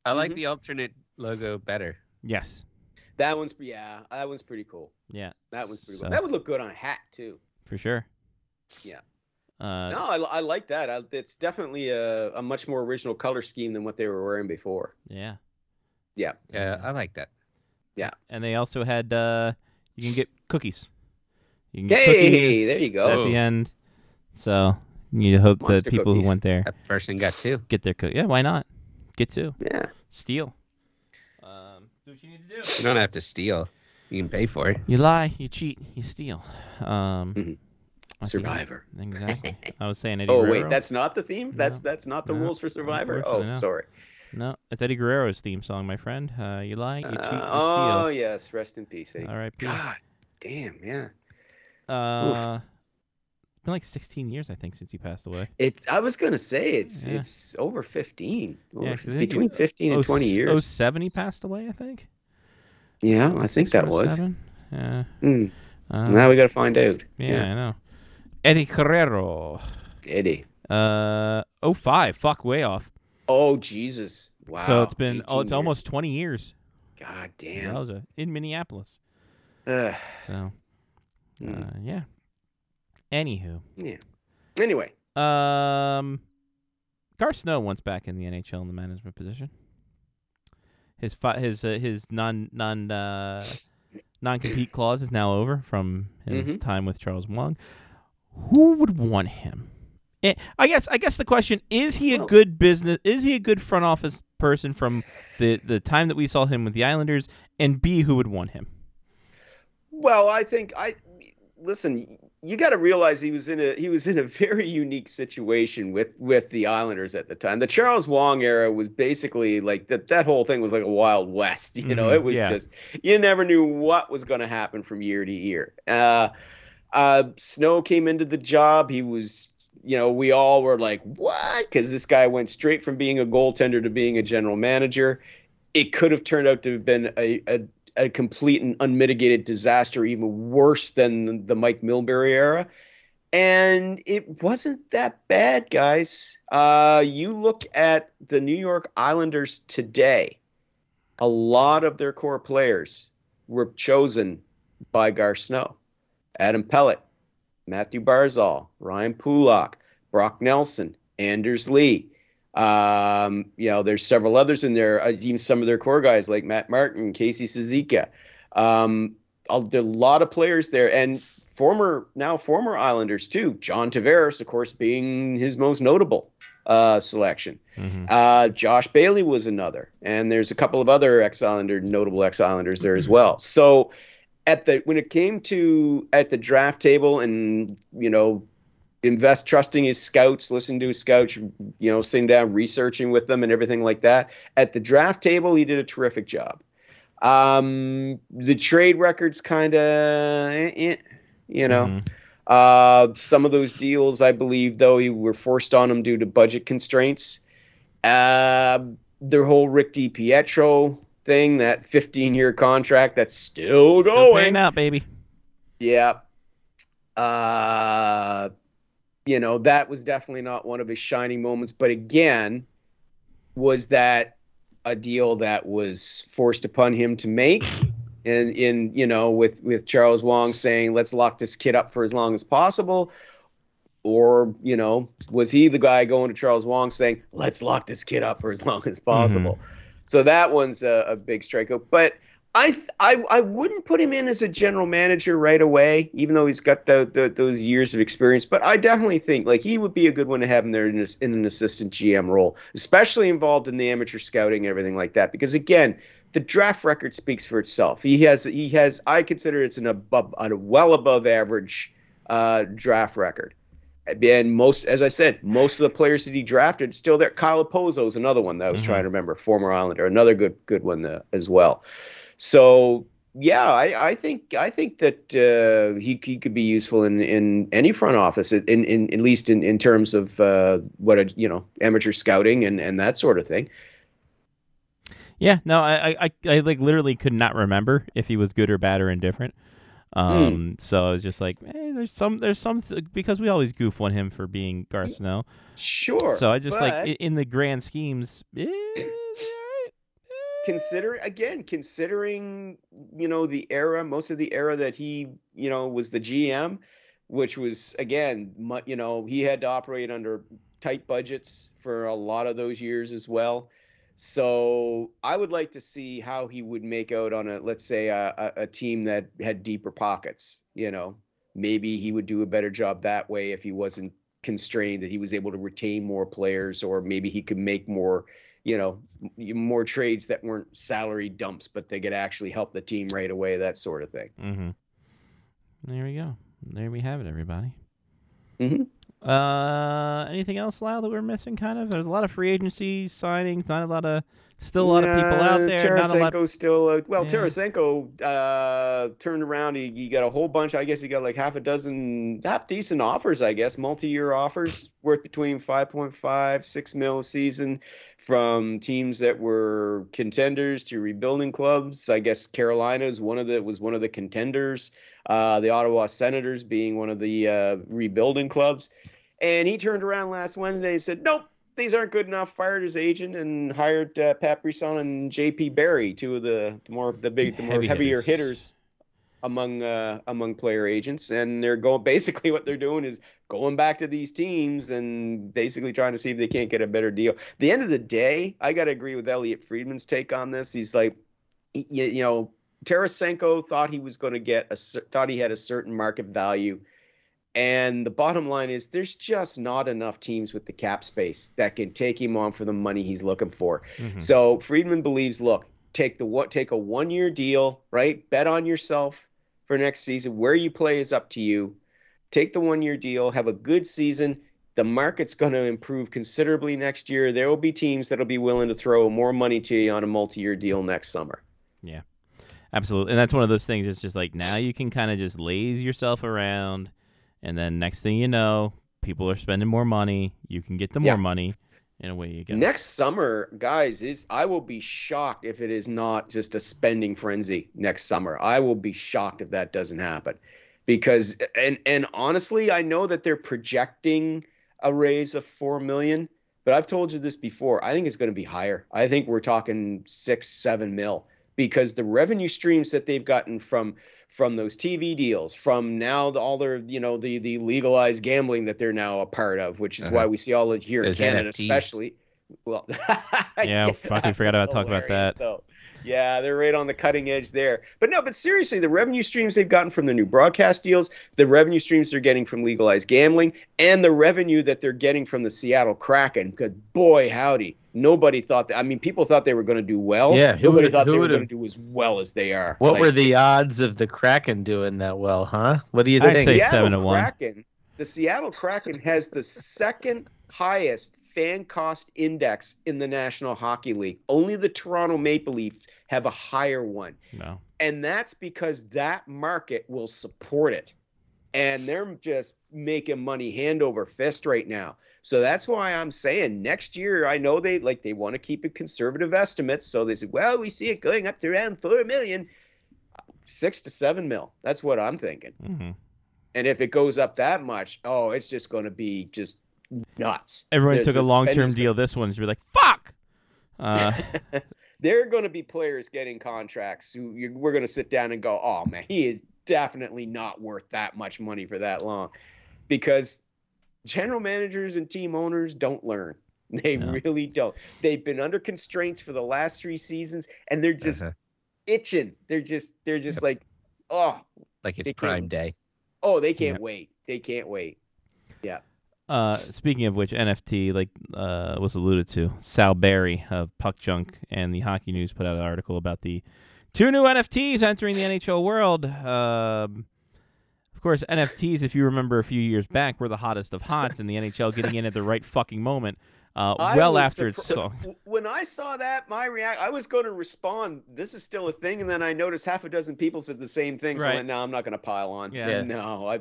I like Mhm. the alternate logo better. Yes. That one's yeah, that one's pretty cool. Yeah, That one's pretty So- cool. That would look good on a hat too. for sure. Yeah. Uh, No, I, I like that. I, it's definitely a, a much more original color scheme than what they were wearing before. yeah. Yeah. Yeah, I like that. Yeah. And they also had uh, you can get cookies. You can get Hey, cookies there you go. at the end. So you hope that Monster people cookies. who went there That person got two. get their cook. Yeah, why not? Get two. Yeah. Steal. Um, do what you need to do. You don't have to steal. You can pay for it. You lie, you cheat, you steal. Um, Mhm. I think- Survivor. Exactly. *laughs* I was saying Eddie Oh Guerrero. wait, that's not the theme. That's No. that's not the No, rules for Survivor. Oh, no. sorry. no, it's Eddie Guerrero's theme song, my friend. Uh, you lie, you cheat, you Uh, oh yes, rest in peace. Eddie. All right, Pete. God damn, yeah. Uh, it's been like 16 years, I think, since he passed away. It's. I was gonna say it's Yeah. it's over fifteen. Yeah, Over- 'cause between fifteen and 20 years. Oh, seven, he passed away, I think. yeah, I think that was. seven? Yeah. Hmm. Uh, now we gotta find out. yeah, I know. Eddie Guerrero. Eddie. Uh, oh five. Fuck, way off. Oh Jesus! Wow. so it's been, oh, it's years. almost 20 years. God damn. Wowza. In Minneapolis. Ugh. So, Hmm. uh, yeah. Anywho. Yeah. Anyway, Um, Garth Snow wants back in the NHL in the management position. His fi- his uh, his non non uh, non compete clause is now over from his Mhm. time with Charles Wang. Who would want him? Eh, I guess I guess the question is he a good business? Is he a good front office person from the the time that we saw him with the Islanders? And B, who would want him? well, I think I listen. You got to realize he was in a he was in a very unique situation with with the Islanders at the time. The Charles Wang era was basically like that. That whole thing was like a wild west. You know, Mhm, it was yeah. just you never knew what was going to happen from year to year. Uh, uh, Snow came into the job. He was. You know, we all were like, "What?" Because this guy went straight from being a goaltender to being a general manager. It could have turned out to have been a, a a complete and unmitigated disaster, even worse than the, Mike Milbury era. And it wasn't that bad, guys. Uh, you look at the New York Islanders today, a lot of their core players were chosen by Garth Snow. Adam Pelech, Mathew Barzal, Ryan Pulock, Brock Nelson, Anders Lee. Um, you know, there's several others in there, uh, even some of their core guys like Matt Martin, Casey Cizikas. Um, a, there are a lot of players there, and former now former Islanders too. John Tavares, of course, being his most notable uh, selection. Mm-hmm. Uh, Josh Bailey was another, and there's a couple of other ex-Islander, notable ex-Islanders there as well. So, at the when it came to at the draft table, and you know, invest trusting his scouts, listening to his scouts, you know, sitting down, researching with them, and everything like that. At the draft table, he did a terrific job. Um, the trade records kind of, eh, eh, you know. Mhm. Uh, some of those deals, I believe, though, he were forced on him due to budget constraints. Uh, their whole Rick DiPietro thing, that 15 year contract that's still Still going. paying out, baby. Yeah. Uh, you know, that was definitely not one of his shining moments. But again, was that a deal that was forced upon him to make? And in, you know, with with Charles Wang saying, let's lock this kid up for as long as possible. Or, you know, was he the guy going to Charles Wang saying, let's lock this kid up for as long as mm-hmm. possible? So that one's a, a big strikeout. But I, th- I I wouldn't put him in as a general manager right away, even though he's got the, the those years of experience. But I definitely think like he would be a good one to have him there in, a, in an assistant GM role, especially involved in the amateur scouting and everything like that. Because again, the draft record speaks for itself. He has he has I consider it's an above a well above average uh, draft record. And most, as I said, most of the players that he drafted still there. Kyle Okposo is another one that I was Mhm. trying to remember, former Islander, another good good one uh, as well. So yeah, I, I think I think that uh, he he could be useful in, in any front office, in, in at least in, in terms of uh, what a you know amateur scouting and, and that sort of thing. Yeah, no, I, I, I, like literally could not remember if he was good or bad or indifferent. Um, so I was just like, hey, there's some, there's some, because we always goof on him for being Garth Snow. Sure. So I just like but i- in the grand schemes, eh, they're all right. Consider again considering you know the era most of the era that he you know was the gm which was again you know he had to operate under tight budgets for a lot of those years as well. So i would like to see how he would make out on a let's say a, a, a team that had deeper pockets you know. Maybe he would do a better job that way if he wasn't constrained that he was able to retain more players or maybe he could make more you know more trades that weren't salary dumps but they could actually help the team right away that sort of thing Mm-hmm. There we go. There we have it, everybody. Mhm. Uh, anything else, Lyle, that we're missing? Kind of. There's a lot of free agency signings. Not a lot of, still a lot of people out there. A lot. Still uh, well. Yeah. Tarasenko uh, turned around. He, he got a whole bunch. I guess he got like half a dozen half decent offers. I guess multi-year offers worth between 5.5, 6 mil a season from teams that were contenders to rebuilding clubs. I guess Carolina is one of the was one of the contenders. Uh, the Ottawa Senators being one of the uh, rebuilding clubs. And he turned around last Wednesday and said, "Nope, these aren't good enough." Fired his agent and hired uh, Pat Brisson and J.P. Barry, two of the, the more the big, the more Heavy heavier hitters. hitters among uh, among player agents. And they're going basically what they're doing is going back to these teams and basically trying to see if they can't get a better deal. the end of the day, I got to agree with Elliotte Friedman's take on this. He's like, you, you know, Tarasenko thought he was going to get a thought he had a certain market value. And the bottom line is there's just not enough teams with the cap space that can take him on for the money he's looking for. Mhm. So Friedman believes, look, take the what take a one year deal, right? Bet on yourself for next season. Where you play is up to you. Take the one year deal, have a good season. The market's going to improve considerably next year. There will be teams that'll be willing to throw more money to you on a multi year deal next summer. Yeah, absolutely. And that's one of those things. It's just like now you can kind of just laze yourself around, and then next thing you know, people are spending more money. You can get the Yeah. more money, and away you go. Next summer, guys, is I will be shocked if it is not just a spending frenzy next summer. I will be shocked if that doesn't happen. Because and and honestly, I know that they're projecting a raise of 4 million, but I've told you this before. I think it's going to be higher. I think we're talking 6 7 mil because the revenue streams that they've gotten from from those TV deals, from now the, all their, you know, the the legalized gambling that they're now a part of, which is Uh-huh. why we see all of here in Canada, NFTs. especially. Well, *laughs* Yeah, fucking forgot about talking about that. though. Yeah, they're right on the cutting edge there. But no, but seriously, the revenue streams they've gotten from the new broadcast deals, the revenue streams they're getting from legalized gambling, and the revenue that they're getting from the Seattle Kraken. Good boy, howdy. Nobody thought that. I mean, people thought they were going to do well. Yeah, who nobody thought who they were going to do as well as they are. What Like, were the odds of the Kraken doing that well, huh? What do you I'd think? say Seattle seven to one. Kraken, the Seattle Kraken has the second highest fan cost index in the National Hockey League. Only the Toronto Maple Leafs have a higher one. No. And that's because that market will support it. And they're just making money hand over fist right now. So that's why I'm saying next year, I know they like they want to keep it conservative estimates. So they said, well, we see it going up to around four million, six to seven mil. That's what I'm thinking. hmm And if it goes up that much, oh, it's just going to be just nuts. Everyone The- took a long term deal. This one's be like, fuck. Uh, *laughs* there are going to be players getting contracts who you, we're going to sit down and go, oh man, he is definitely not worth that much money for that long, because general managers and team owners don't learn. *laughs* They No. really don't. They've been under constraints for the last three seasons, and they're just Uh-huh. itching. They're just they're just like, oh, Like it's prime day. oh, they can't wait. They can't wait. Yeah. Uh, speaking of which, NFT, like uh, was alluded to, Sal Barry of Puck Junk and the Hockey News put out an article about the two new NFTs entering the NHL world. Um, of course, NFTs, if you remember a few years back, were the hottest of hots in the NHL, getting in at the right fucking moment. Uh, well was after it's surpri- song. w- When I saw that, my react, I was going to respond. This is still a thing, and then I noticed half a dozen people said the same thing. So I Right. went, no, I'm not going to pile on. Yeah. No, I.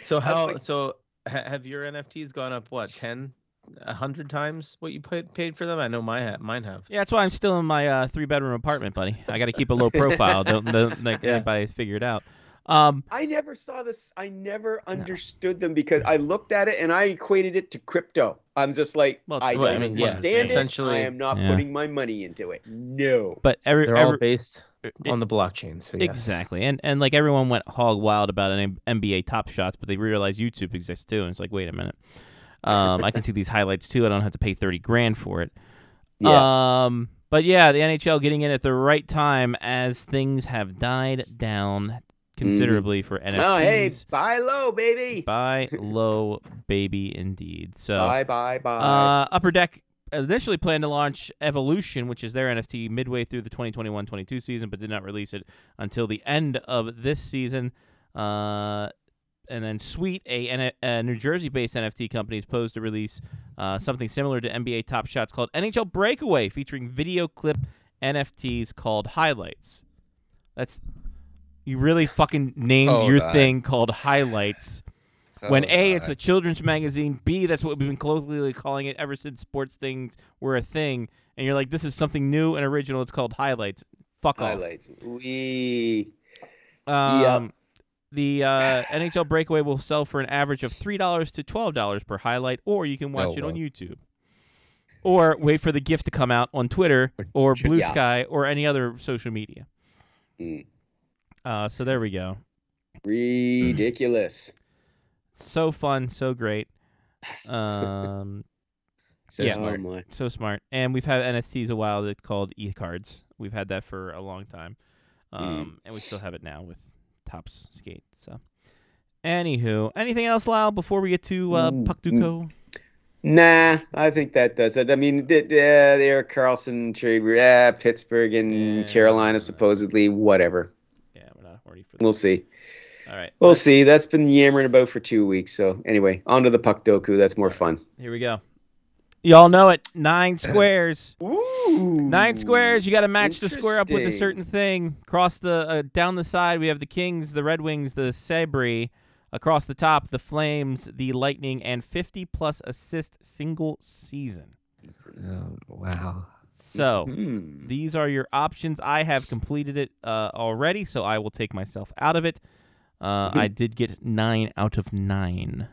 So *laughs* how? like- so ha- have your NFTs gone up? What ten, a hundred times what you paid paid for them? I know my ha- mine have. Yeah, that's why I'm still in my uh, three bedroom apartment, buddy. I got to keep a low profile. don't don't *laughs* let Yeah. anybody figure it out. Um, I never saw this. I never understood them because I looked at it and I equated it to crypto. I'm just like, Well, I, it's- Well, I mean, yeah, understand it. essentially- I am not Yeah. putting my money into it. No. but every, They're all based it- on the blockchain. So yes. exactly, and and like everyone went hog wild about an NBA Top Shots, but they realized YouTube exists too, and it's like, wait a minute, um, I can see these highlights too. I don't have to pay thirty grand for it. Yeah. Um, but yeah, the NHL getting in at the right time as things have died down considerably for NFTs. oh, hey, buy low, baby. Buy low, baby, indeed. So, Bye, bye, bye. uh, Upper Deck initially planned to launch Evolution, which is their NFT, midway through the 2021-22 season, but did not release it until the end of this season. Uh, and then Sweet, a New Jersey-based NFT company, is posed to release uh, something similar to NBA Top Shots called NHL Breakaway, featuring video clip NFTs called Highlights. That's you really fucking named Hold your on. thing called Highlights. when Hold A, it's a children's magazine. B, that's what we've been colloquially calling it ever since sports things were a thing. And you're like, this is something new and original. It's called Highlights. Fuck off. Highlights. We. Um, The uh, NHL Breakaway will sell for an average of three dollars to twelve dollars per highlight, or you can watch Oh, it on. YouTube, or wait for the gift to come out on Twitter or Blue Yeah. Sky or any other social media. Mm. Uh, so there we go. Ridiculous. So fun, so great. Um, *laughs* So yeah. smart. Oh so smart. And we've had NFTs a while that's called e cards. We've had that for a long time. Um, and we still have it now with Topps Skate. So, anywho, anything else, Lyle, before we get to uh, Mm, Puckdoku? Nah, I think that does it. I mean, the, the, the Erik Karlsson trade, yeah, Pittsburgh and Yeah. Carolina supposedly, whatever. Yeah, we're not horny for that. We'll see. All right, We'll see. That's been yammering about for two weeks. So anyway, on to the Puckdoku. That's more fun. here we go. Y'all know it. Nine *clears throat* squares. Ooh. Nine squares. You got to match the square up with a certain thing. Across the uh, down the side, we have the Kings, the Red Wings, the Sabres. Across the top, the Flames, the Lightning, and 50 plus assist single season. Oh, wow. So Hmm. these are your options. I have completed it uh, already, so I will take myself out of it. Uh, I did get nine out of nine.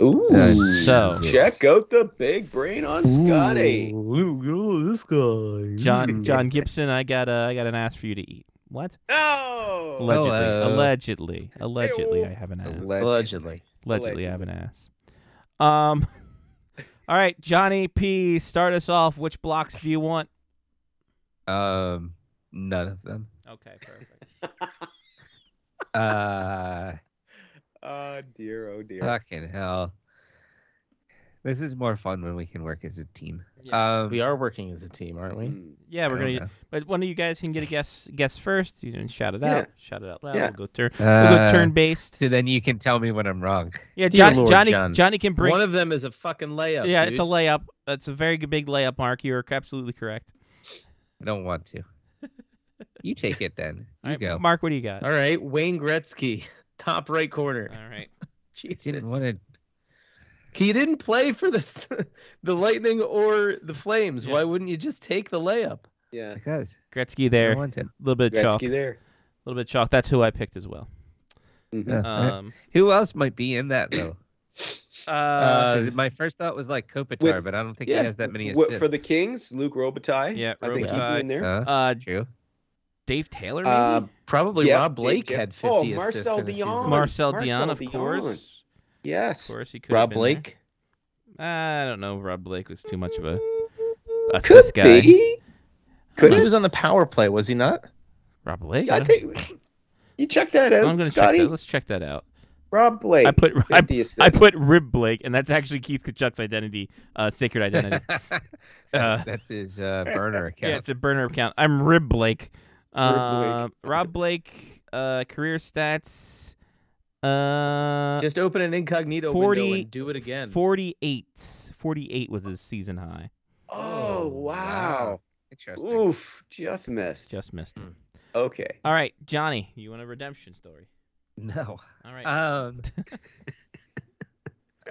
Ooh. Uh, So- Jesus. Check out the big brain on Scotty. Ooh, this guy. John *laughs* John Gibson, I got a, I got an ass for you to eat. What? No. Allegedly, Hello. allegedly, allegedly, Ew. I have an ass. Alleg- Allegedly. Allegedly, I have an ass. Um. All right, Johnny P. Start us off. Which blocks do you want? Um, none of them. Okay, perfect. *laughs* Uh, Oh dear, oh dear. fucking hell. This is more fun when we can work as a team. Yeah. Um, We are working as a team, aren't we? Hmm. Yeah, we're gonna. But one of you guys can get a guess. Guess first. You can shout it Yeah. out. Shout it out loud. Yeah. We'll go turn. know. We'll go Uh, turn based. So then you can tell me when I'm wrong. Yeah, Dear Johnny. Lord, Johnny. John. Johnny can bring. One of them is a fucking layup. yeah, dude. it's a layup. That's a very big layup, Mark. You're absolutely correct. I don't want to. *laughs* You take it then. All You right, go. Mark. What do you got? All right, Wayne Gretzky, *laughs* top right corner. All right. *laughs* Jesus. Didn't want to. He didn't play for the *laughs* the Lightning or the Flames. Yeah. Why wouldn't you just take the layup? Yeah. Because Gretzky there. A little bit of chalk. Gretzky there. A little bit of chalk. That's who I picked as well. Mhm. Yeah. Um. Who else might be in that though? *clears throat* Uh. 'Cause my first thought was like Kopitar, with- but I don't think yeah, he has that many assists. For the Kings, Luc Robitaille. Yeah, I think he'd be in there. Uh, uh. true. Dave Taylor. Maybe. Uh, Probably Yep, Rob Blake Dave- had 50 oh, assists Marcel in. Dionne. Marcel Marcel Dionne, of Dionne. course. Yes. Of course, he could. Rob Blake. I don't know. Rob Blake was too much of a Could assist guy. be. Could he was on the power play, was he not? Rob Blake. Yeah, I don't- think you check that out, I'm gonna Scotty. check that. Let's check that out. Rob Blake. I put I, I put Rib Blake, and that's actually Keith Tkachuk's identity, uh, sacred identity. *laughs* Uh, *laughs* That's his uh, burner *laughs* account. yeah, it's a burner account. I'm Rib Blake. Uh, Blake. Rob Blake, uh, career stats. Uh, Just open an incognito 40 window and do it again. 48. 48 was his season high. Oh wow. Interesting. Oof, just missed. Just missed it. Okay. All right, Johnny, you want a redemption story? No. All right. Um.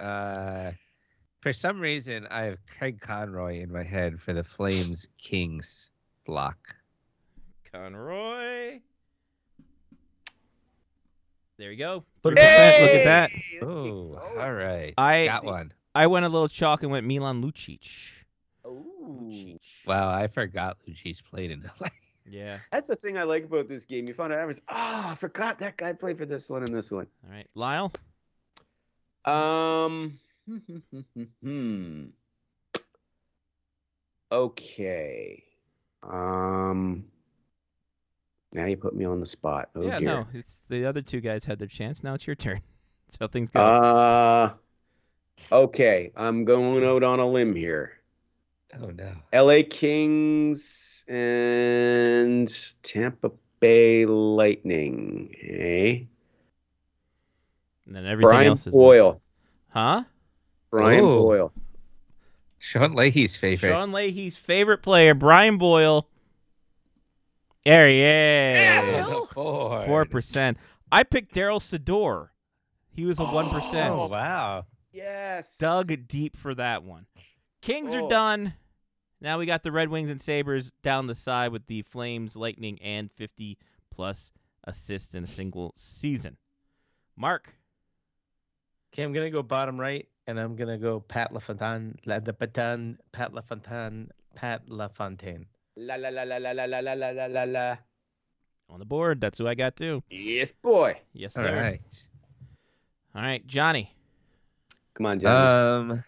*laughs* uh, for some reason, I have Craig Conroy in my head for the Flames Kings block. Conroy. There you go. Put 3%. Look at that. Oh, all right. I Got one. I went a little chalk and went Milan Lucic. Ooh. Wow, I forgot Lucic played in LA. *laughs* Yeah. That's the thing I like about this game. You find out, I was, oh, I forgot that guy played for this one and this one. All right, Lyle. Um. *laughs* Hmm. Okay. Um. Now you put me on the spot. Oh yeah, dear. no, it's the other two guys had their chance. Now it's your turn. *laughs* That's how things go. Uh. Okay, I'm going out on a limb here. Oh no. L.A. Kings and Tampa Bay Lightning. Hey, and then everything Brian else is Boyle. Huh? Brian Oh. Boyle. Sean Leahy's favorite. Sean Leahy's favorite player, Brian Boyle. There he is. On the. Four percent. I picked Darryl Sydor. He was a one Oh percent. wow. Yes. Dug deep for that one. Kings are Oh. done. Now we got the Red Wings and Sabres down the side with the Flames, Lightning, and 50 plus assists in a single season. Mark. Okay, I'm gonna go bottom right, and I'm gonna go Pat LaFontaine, La de Patan, Pat LaFontaine, Pat LaFontaine. La la la la la la la la la la la la. On the board. That's who I got too. Yes, boy. Yes, sir. right. All right, Johnny. Come on, Johnny. Um.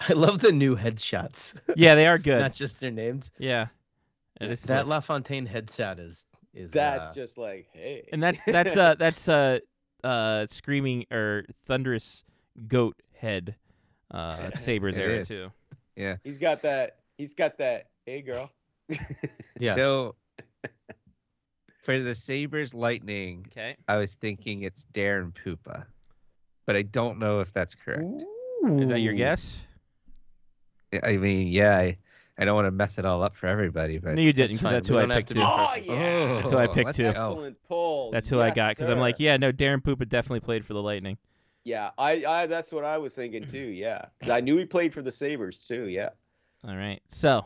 I love the new headshots, *laughs* Yeah, they are good. not just their names. yeah. And, it's That like- LaFontaine headshot is is That's uh, just like, hey. and that's that's uh *laughs* that's uh uh screaming or thunderous goat head uh *laughs* Sabres It era is. too. he's got that. He's got that. Hey, girl. *laughs* yeah. So for the Sabres Lightning, Okay. I was thinking it's Darren Puppa, but I don't know if that's correct. Is that your guess? I mean, yeah, I, I don't want to mess it all up for everybody, but No, you didn't That's because fine. that's who I picked too. Oh yeah. That's who I picked too. Excellent pull. That's who I got because I'm like, yeah, no, Darren Puppa definitely played for the Lightning. Yeah, I, I that's what I was thinking too. *clears throat* Yeah, 'Cause I knew he played for the Sabres too. Yeah. All right. So,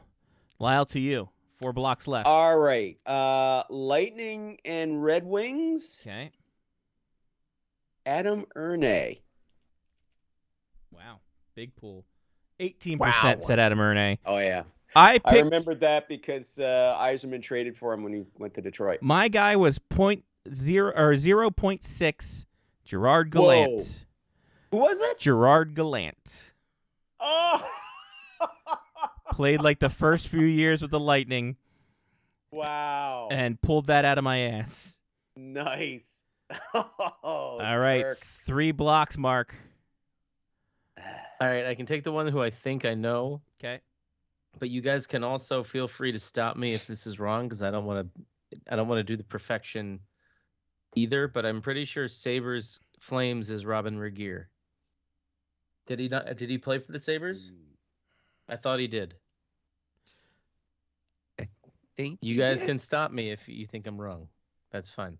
Lyle to you. Four blocks left. All right. Uh, Lightning and Red Wings. okay. Adam Erne. Wow. Big pool. 18% Wow. said Adam Erne. Oh yeah, I picked I remembered that because uh, Yzerman traded for him when he went to Detroit. my guy was point zero or 0.6 Gerard Whoa. Gallant. Who was it? Gerard Gallant. Oh. *laughs* Played like the first few years with the Lightning wow. and pulled that out of my ass. nice. *laughs* Oh, All right. Turk. Three blocks, Mark. All right, I can take the one who I think I know, Okay. but you guys can also feel free to stop me if this is wrong because I don't want to I don't want to do the perfection either, but I'm pretty sure Sabres Flames is Robyn Regehr. Did he not did he play for the Sabres? I thought he did. I think You guys did. can stop me if you think I'm wrong. That's fine.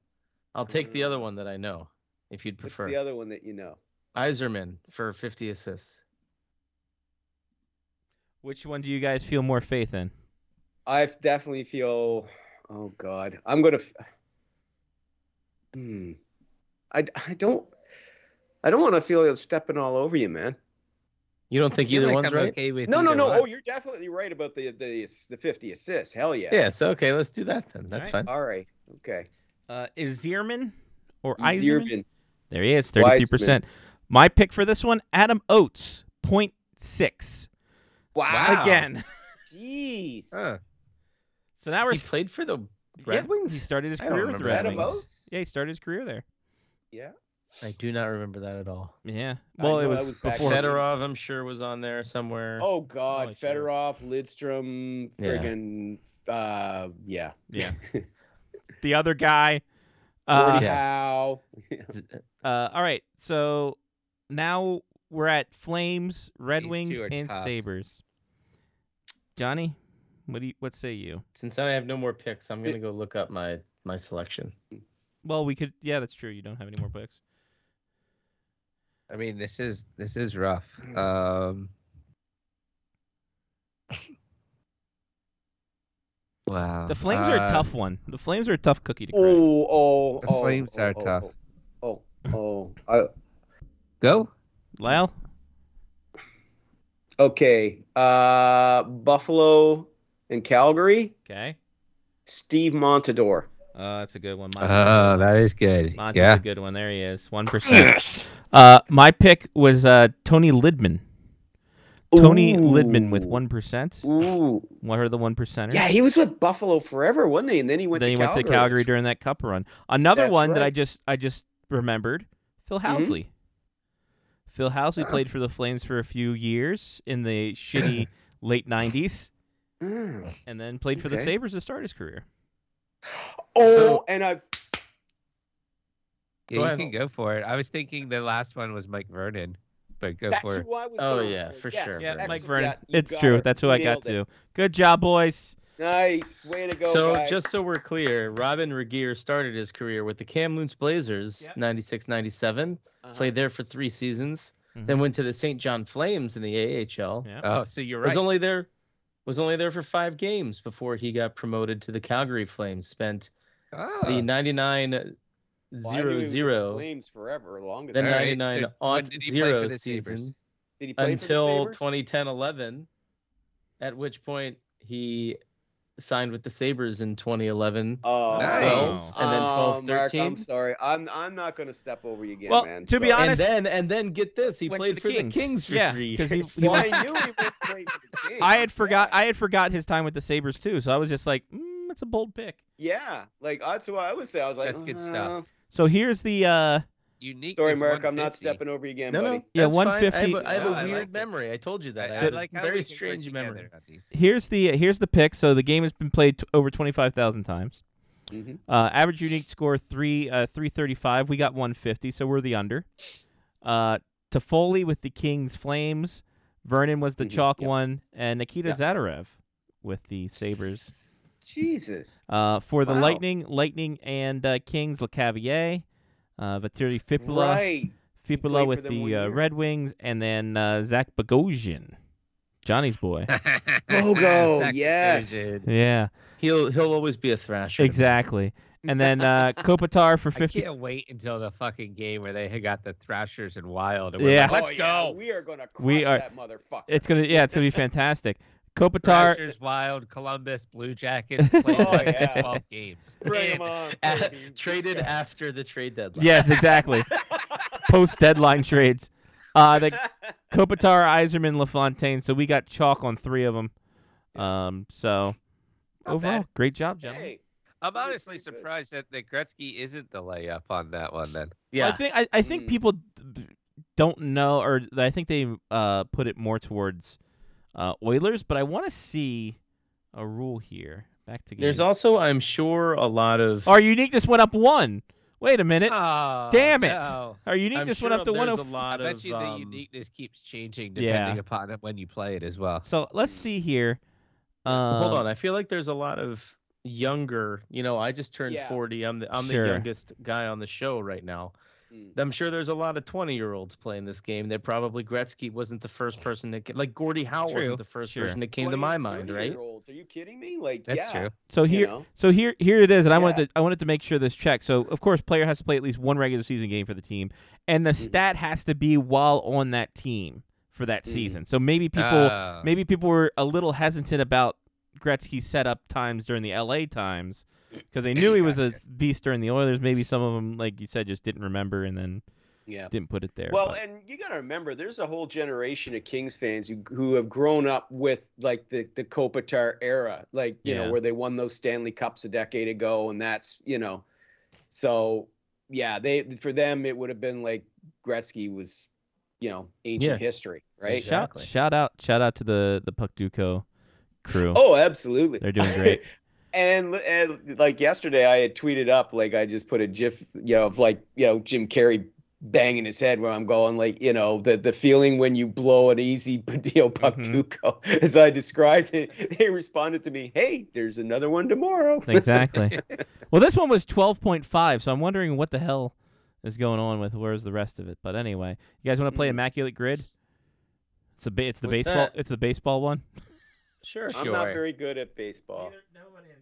I'll take the other one that I know if you'd What's prefer. the other one that you know? Yzerman for 50 assists. Which one do you guys feel more faith in? I definitely feel. Oh God, I'm gonna. Hmm. I, I don't. I don't want to feel like I'm stepping all over you, man. You don't think either like one's I'm right? okay with No, no, no. one. Oh, you're definitely right about the the the 50 assists. Hell yeah. Yeah, so okay, let's do that then. That's Alright. fine. All right. Okay. Uh, is Zierman or Iserman? Zierman. There he is, thirty-three percent. My pick for this one, Adam Oates, 0.6. Wow. Again. Jeez. Huh. So now we're He played for the Red yeah, Wings? He started his career with the Red. Adam Wings. Oates? Yeah, he started his career there. Yeah. I do not remember that at all. Yeah. Well, it was, was before. then. Fedorov, I'm sure, was on there somewhere. Oh God, Oh, sure. Fedorov, Lidstrom, Yeah. friggin' uh, yeah. Yeah. *laughs* The other guy. Gordie Uh, Yeah. Howe. *laughs* Uh, all right. So now we're at Flames, Red These Wings, and tough. Sabres. Johnny, what do you, what say you? Since I have no more picks, I'm gonna go look up my my selection. Well, we could. Yeah, that's true. You don't have any more picks. I mean, this is this is rough. Um, Wow. The Flames are a Uh, tough one. The Flames are a tough cookie to crack. Oh, oh, oh. The oh, Flames oh, are oh, tough. Oh, oh, oh. I, Go. Lyle, okay. Uh, Buffalo and Calgary. okay. Steve Montador. Uh, that's a good one. Oh, that is good. Monty's yeah. a good one. There he is. One Yes. percent. Uh, my pick was uh Toni Lydman. Toni Lydman with one percent. Ooh. What are the one percenters? Yeah, he was with Buffalo forever, wasn't he? And then he went then to he Calgary. went to Calgary during that Cup run. Another That's one that I just I just remembered. Phil Mhm. Housley. Phil Housley Oh. *clears throat* played for the Flames for a few years in the shitty *clears throat* late '90s, Mm. and then played for the Sabres to start his career. Oh, So- and I Yeah, Go you ahead. can go for it. I was thinking the last one was Mike Vernon, but go that's for it. who I was Oh, going yeah, for. for Yes, sure. Yeah, Mike. Vernon. Yeah, you true. it. That's who You I got it. to. Good job, boys. Nice. Way to go, so guys. just so we're clear, Robyn Regehr started his career with the Kamloops Blazers, Yep. 96-97. Uh-huh. Played there for three seasons. Mhm. Then went to the St. John Flames in the AHL. Yeah. Oh, so you're right. Was only there was only there for five games before he got promoted to the Calgary Flames. Spent Oh. the ah. 99 Well, I knew he 0 was with the 0 Flames forever, longest. the All right, 99 so when on did he play for 0 the Sabres? season Did he play until for the Sabres? 2010 11, at which point he signed with the Sabres in 2011. Oh, Nice. 12, and then Oh, 12 Mark, 13. I'm sorry. I'm I'm not going to step over you again, Well, man. to be honest- and then and then get this, he played the for Kings. the Kings for Yeah, three 'cause he- years. he well, I *laughs* knew he went to play for the Kings. I had forgot. Yeah. I had forgot his time with the Sabres too. So I was just like, mm, that's a bold pick. Yeah, like that's what I would say. I was like, That's good uh, stuff. So here's the. uh Unique. Sorry, is Mark. I'm not stepping over you again, no, buddy. no, Yeah, that's fine. I have a, I have a Oh, I weird it. memory. I told you that. I, I, like very we can go strange memory. on these. Here's the here's the pick. So the game has been played t- over twenty five thousand times. Mhm. Uh, average unique score three uh, three thirty five. We got one fifty, so we're the under. Uh, Toffoli with the Kings Flames. Vernon was the Mhm, chalk yep. one, and Nikita Yep. Zadorov with the Sabres. Jesus. Uh, for the Wow. Lightning, Lightning and uh, Kings, Lecavalier, uh, Valtteri Filppula, Right. Filppula with for them one the uh. Red Wings, and then uh, Zach Bogosian, Johnny's boy. *laughs* Bogo, *laughs* Zach yes. Bogosian. yeah, He'll he'll always be a thrasher. exactly. *laughs* And then uh, Kopitar for I 50. can't wait until the fucking game where they got the Thrashers and Wild. And we're Yeah. like, let's Oh, yeah, go. We are gonna crush We are- that motherfucker. It's gonna, yeah, it's gonna be fantastic. Kopitar, Thrashers, Wild, Columbus, Blue Jackets *laughs* played Oh, less than yeah. 12 games. Bring 'em Man, on. *laughs* Uh, baby. traded after the trade deadline. yes, exactly. *laughs* Post deadline trades. Uh, the Kopitar, Yzerman, LaFontaine. So we got chalk on three of them. Um, so Not overall, bad. great job, gentlemen. Hey, I'm honestly surprised that the Gretzky isn't the layup on that one then. yeah. I think I, I think Mm. people don't know, or I think they uh put it more towards uh Oilers, but I want to see a rule here. Back to There's also, I'm sure, a lot of. Our uniqueness went up one. Wait a minute. Oh, Damn it. no. Our I'm uniqueness sure went up to there's one. a oh- lot I bet of. you the um, uniqueness keeps changing Yeah. depending upon it when you play it as well. So let's see here. Um, Hold on, I feel like there's a lot of younger. You know, I just turned Yeah. 40. I'm the I'm Sure. the youngest guy on the show right now. Mm. I'm sure there's a lot of 20 year olds playing this game. That probably Gretzky wasn't the first *sighs* person that ca- like Gordie Howe True, wasn't the first sure. person that came to my mind, 30 right? year olds. Are you kidding me? Like, That's yeah. true. So you here, know? so here, here it is, and I wanted to, I wanted to make sure this check. So of course, player has to play at least one regular season game for the team, and the Mhm. stat has to be while on that team for that Mhm. season. So maybe people, Oh. maybe people were a little hesitant about Gretzky's setup times during the LA times because they *laughs* knew he was a beast during the Oilers. Maybe some of them, like you said, just didn't remember and then Yeah. didn't put it there. Well, but- and you got to remember, there's a whole generation of Kings fans who who have grown up with like the the Kopitar era, like you Yeah. know where they won those Stanley Cups a decade ago, and that's you know, so yeah, they for them it would have been like Gretzky was, you know, ancient Yeah. history, right? Exactly. shout, shout out, shout out to the the Puckdoku crew. Oh, absolutely. They're doing great. *laughs* and and like yesterday, I had tweeted up like I just put a GIF, you know, of like you know Jim Carrey banging his head where I'm going like you know the the feeling when you blow an easy *laughs* you know puck Mhm. Tuco as I described it. They responded to me, "Hey, there's another one tomorrow." *laughs* exactly. well, this one was 12.5, so I'm wondering what the hell is going on with where's the rest of it. But anyway, you guys want to play Mhm. Immaculate Grid? It's a ba- it's the What's baseball that? it's the baseball one. Sure, I'm sure. not very good at baseball.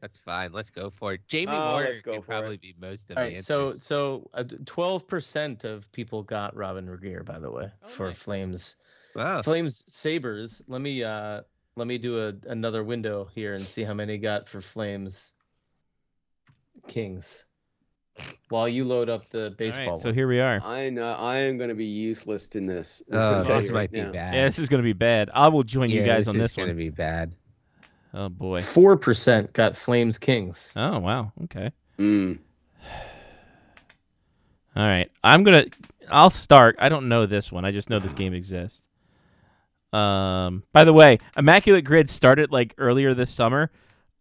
That's fine. Let's go for it. Jamie Oh, Moyer let's go can probably it. be most of All the right, so answers. so twelve percent of people got Robyn Regehr, by the way, Oh, for nice. Flames. wow. Flames Sabres. Let me uh let me do a another window here and see how many got for Flames Kings. While you load up the All baseball. right, so here we are. I know I am going to be useless in this. Oh, this you might right be bad. Yeah, this is going to be bad. I will join you Yeah, guys on is this is gonna be bad. Oh boy. Four percent got Flames Kings. Oh wow. Okay. Mm. All right. I'm gonna. I'll start. I don't know this one. I just know this game exists. Um. By the way, Immaculate Grid started like earlier this summer.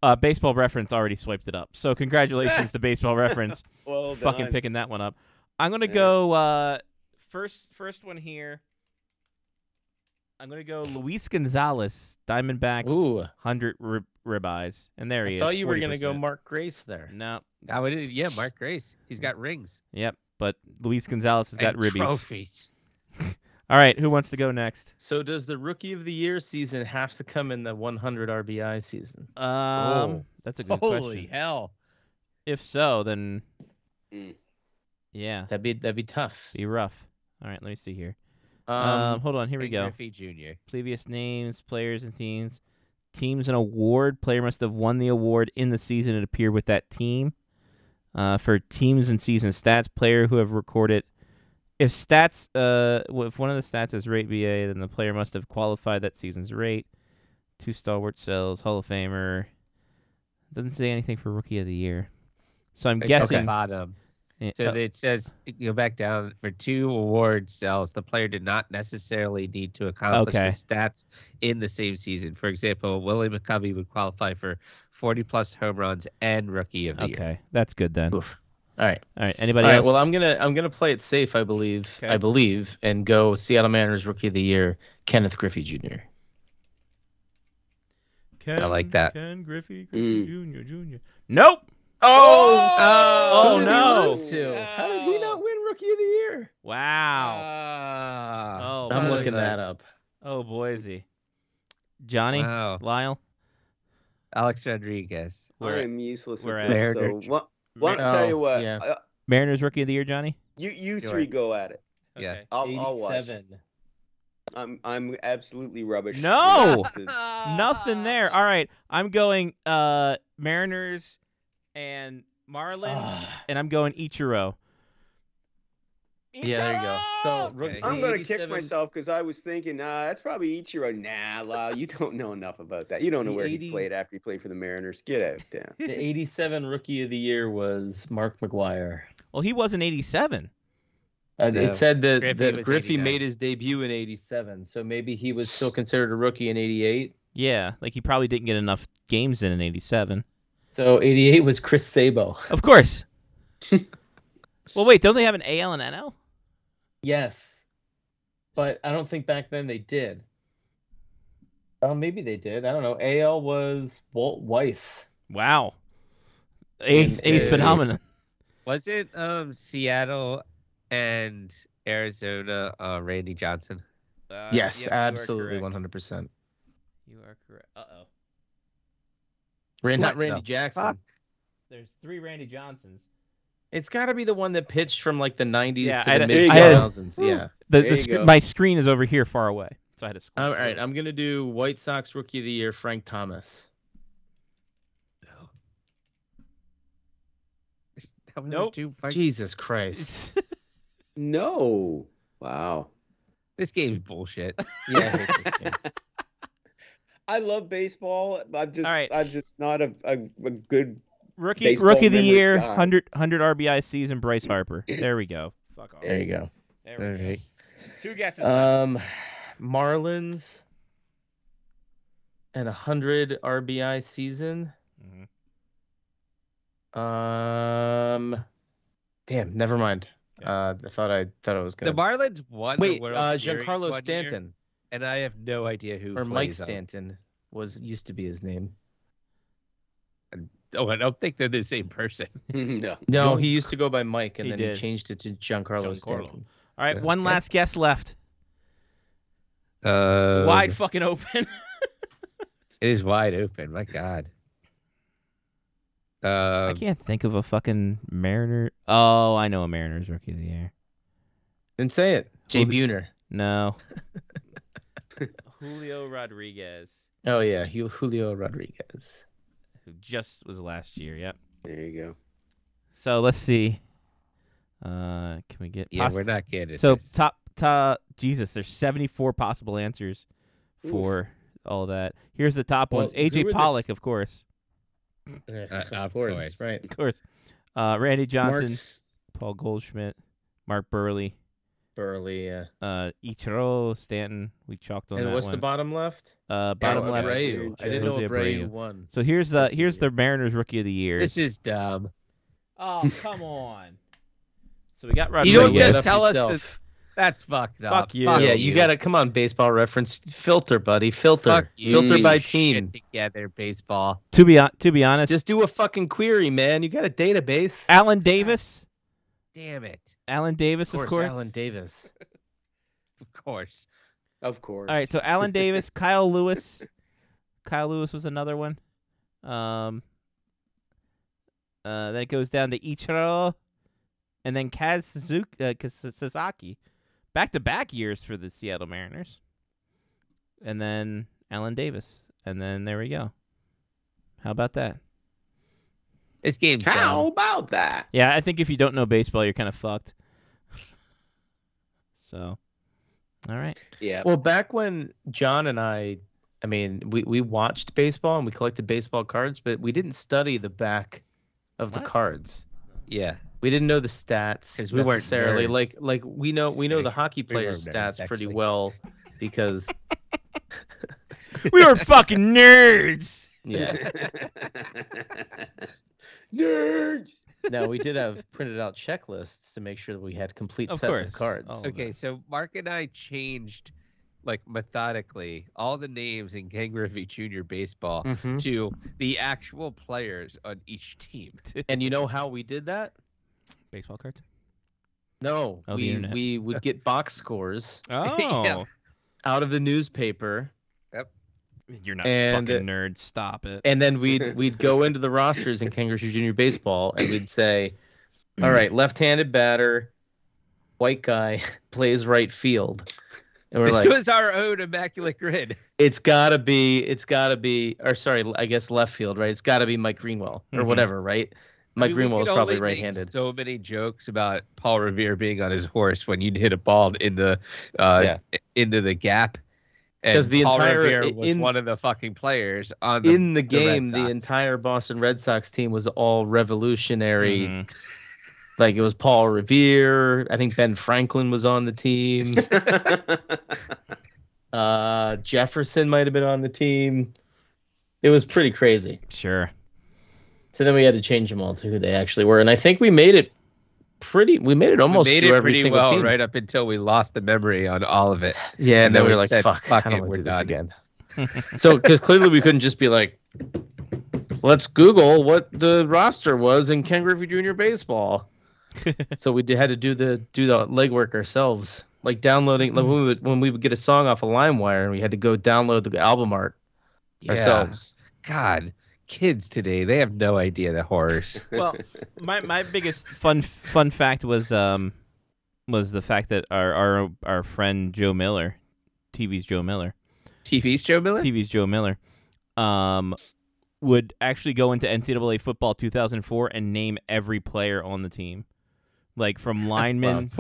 Uh, Baseball Reference already swiped it up. So congratulations to *laughs* Baseball Reference, Well fucking done. picking that one up. I'm gonna Yeah. go. Uh, first, first one here. I'm gonna go Luis Gonzalez, Diamondbacks, Ooh, hundred rib- ribeyes, and there he is. I thought you were gonna go Mark Grace there. No. I would, yeah, Mark Grace. He's got rings. Yep. But Luis Gonzalez has got and ribbies. trophies. All right. Who wants to go next? So does the Rookie of the Year season have to come in the 100 RBI season? Um, Oh. that's a good Holy question. hell! If so, then Mm. yeah, That'd be that'd be tough. be rough. All right, let me see here. Um, Um, hold on, here we go. Griffey Jr. Previous names, players, and teams. Teams and award. Player must have won the award in the season it appeared with that team. Uh, for teams and season stats, player who have recorded. If stats, uh, if one of the stats is rate BA, then the player must have qualified that season's rate. Two stalwart cells, Hall of Famer. Doesn't say anything for Rookie of the Year. So I'm It's at the guessing. bottom. eh, So uh, it says go back down for two award cells. The player did not necessarily need to accomplish Okay. the stats in the same season. For example, Willie McCovey would qualify for 40 plus home runs and Rookie of the Year. okay, that's good then. oof. All right. All right, anybody All right. else? Well, I'm gonna I'm gonna play it safe. I believe. Okay. I believe, and go Seattle Mariners Rookie of the Year, Kenneth Griffey Jr. Ken, I like that. Ken Griffey, Mm. Jr. Jr. Nope. Oh, Oh, Who did no. lose to? How did he not win Rookie of the Year? Wow. Ah, Oh, I'm looking a- that up. oh Boise. Johnny, Wow. Lyle. Alex Rodriguez. We're I am useless we're at at- this. So Mariner- what? Why don't I tell you Oh, what? yeah. uh, Mariners Rookie of the Year, Johnny. you you Sure. three go at it. Yeah. Okay. I'll, I'll watch. 87. I'm I'm absolutely rubbish. No! *laughs* Nothing there. All right, I'm going uh Mariners and Marlins, Ah. and I'm going Ichiro. Yeah, there you go. So Ichiro! Rookie- I'm gonna kick myself because I was thinking, nah, that's probably Ichiro. Nah, Lau, you don't know enough about that. You don't know The where 80 he played after he played for the Mariners. Get out of town. The 87 Rookie of the Year was Mark McGwire. Well, he wasn't 87. Uh, No. It said that Griffey that Griffey made his debut in '87, so maybe he was still considered a rookie in '88. Yeah, like he probably didn't get enough games in in 87. So '88 was Chris Sabo. Of course. *laughs* well, wait, don't they have an AL and NL? Yes, but I don't think back then they did. Oh, maybe they did. I don't know. AL was Walt Weiss. Wow. Ace, And, ace uh, phenomenon. Was it um Seattle and Arizona uh, Randy Johnson? Uh, yes, yep, absolutely, 100. percent You are correct. Uh oh. Not Randy the Jackson. fuck? There's three Randy Johnsons. It's got to be the one that pitched from like the 90s Yeah, to I the mid 2000s. Yeah. The, There the sc- my screen is over here far away, so I had to. scroll All right. I'm gonna do White Sox Rookie of the Year, Frank Thomas. *laughs* That was Nope. Too fucking- Jesus Christ. *laughs* No. Wow. This game's bullshit. *laughs* Yeah, I hate this game. I love baseball. I'm just All right. I'm just not a, a, a good rookie baseball rookie of the year, guy. 100, 100 RBI season, Bryce Harper. *clears throat* There we go. Fuck off. There you go. There All we go. right. Two guesses. Um, Marlins and a hundred RBI season. Mhm. Um, damn, never mind. Okay. Uh, I thought I thought I was The gonna. Marlins won Wait, the World uh, Giancarlo one year, Stanton and I have no idea who or Mike plays on- Stanton was used to be his name. Oh, I don't think they're the same person. *laughs* no. *laughs* No, he used to go by Mike, and He then did. he changed it to Giancarlo Giancarlo. Stanton. All right, one last guess left. Uh, Wide fucking open. *laughs* It is wide open. My God. I Um, can't think of a fucking Mariner. Oh, I know a Mariners rookie of the year. Then say it. Jay Well, the- Buhner. No. Julio Rodriguez, Oh yeah, Hu- Julio Rodriguez. Who just was last year. Yep. There you go. So let's see. Uh, can we get yeah, poss- we're not getting so this. top top Jesus? There's 74 possible answers Oof. for all that. Here's the top Well, ones. AJ were the Pollock, s- of course, *laughs* of course. right. of course. Uh, Randy Johnson, Mark's Paul Goldschmidt, Mark Buehrle, Buehrle. Yeah. uh, Ichiro Stanton. We chalked on And that what's the bottom left? uh, bottom Oh, left. Abreu. I didn't know Jose Abreu Abreu. won. So here's the here's the the Mariners Rookie of the Year. This is dumb. Oh *laughs* come on. So we got You don't just that's tell us yourself. That's fucked up. Fuck you. yeah, you gotta come on, baseball reference. Filter, buddy. Filter. Fuck you. Filter you by shit team. together, baseball. to be hon- to be honest, Just do a fucking query, man. You got a database. Alan Davis. Damn it. Alan Davis, Of of course, course. Alan Davis. *laughs* Of course. Of course. All right, so Alan Davis, *laughs* Kyle Lewis. Kyle Lewis was another one. Um, uh, then it goes down to Ichiro, and then Kaz Suzuki, uh, Sasaki. Back to back years for the Seattle Mariners. And then Alan Davis. And then there we go. How about that? This game's How dumb. about that? Yeah, I think if you don't know baseball, you're kind of fucked. So, all right. Yeah. Well, back when John and I, I mean, we, we watched baseball and we collected baseball cards, but we didn't study the back of the cards. Yeah. We didn't know the stats because we weren't necessarily. nerds. Like like we know we know kidding. the hockey We were players' nerds, stats pretty actually. well because *laughs* we were fucking nerds. *laughs* yeah. *laughs* Nerds. *laughs* now we did have printed out checklists to make sure that we had complete Of sets course. of cards. Oh. Okay, so Mark and I changed, like methodically, all the names in Ken Griffey Jr. baseball Mhm. to the actual players on each team. *laughs* And you know how we did that? Baseball cards. No, Oh, the we we would get box scores *laughs* Oh, out of the newspaper you're not And- fucking nerd. Stop it. and then we'd *laughs* we'd go into the rosters in Ken Jr. baseball and we'd say, *clears throat* "All right, left-handed batter, white guy *laughs* plays right field," and we're this like, was our own immaculate grid. "It's gotta be, it's gotta be," or sorry, I guess left field, right? It's gotta be Mike Greenwell or Mhm. whatever, right? I Mike mean, Greenwell was could probably right-handed. So many jokes about Paul Revere being on his horse when you'd hit a ball into uh, Yeah. into the gap. And 'Cause the Paul entire- Revere was in- one of the fucking players on the In the the game, the Sox. entire Boston Red Sox team was all revolutionary. Mhm. Like it was Paul Revere. I think Ben Franklin was on the team. *laughs* uh, Jefferson might have been on the team. It was pretty crazy. Sure. So then we had to change them all to who they actually were, and I think we made it pretty. We made it almost we made through it every pretty single well team. right up until we lost the memory on all of it. Yeah, and, And then we we were like, said, "Fuck, "Fuck I don't it, we're to do this done." again." *laughs* so, because clearly we couldn't just be like, "Let's Google what the roster was in Ken Griffey Jr. baseball." *laughs* so we had to do the do the legwork ourselves, like downloading. Like when we would when we would get a song off of LimeWire, and we had to go download the album art Yeah. ourselves. God, kids today, they have no idea the horrors. *laughs* well, my my biggest fun fun fact was um was the fact that our our our friend Joe Miller, TV's Joe Miller, TV's Joe Miller? TV's Joe Miller, um would actually go into NCAA football 2004 and name every player on the team, like from *laughs* linemen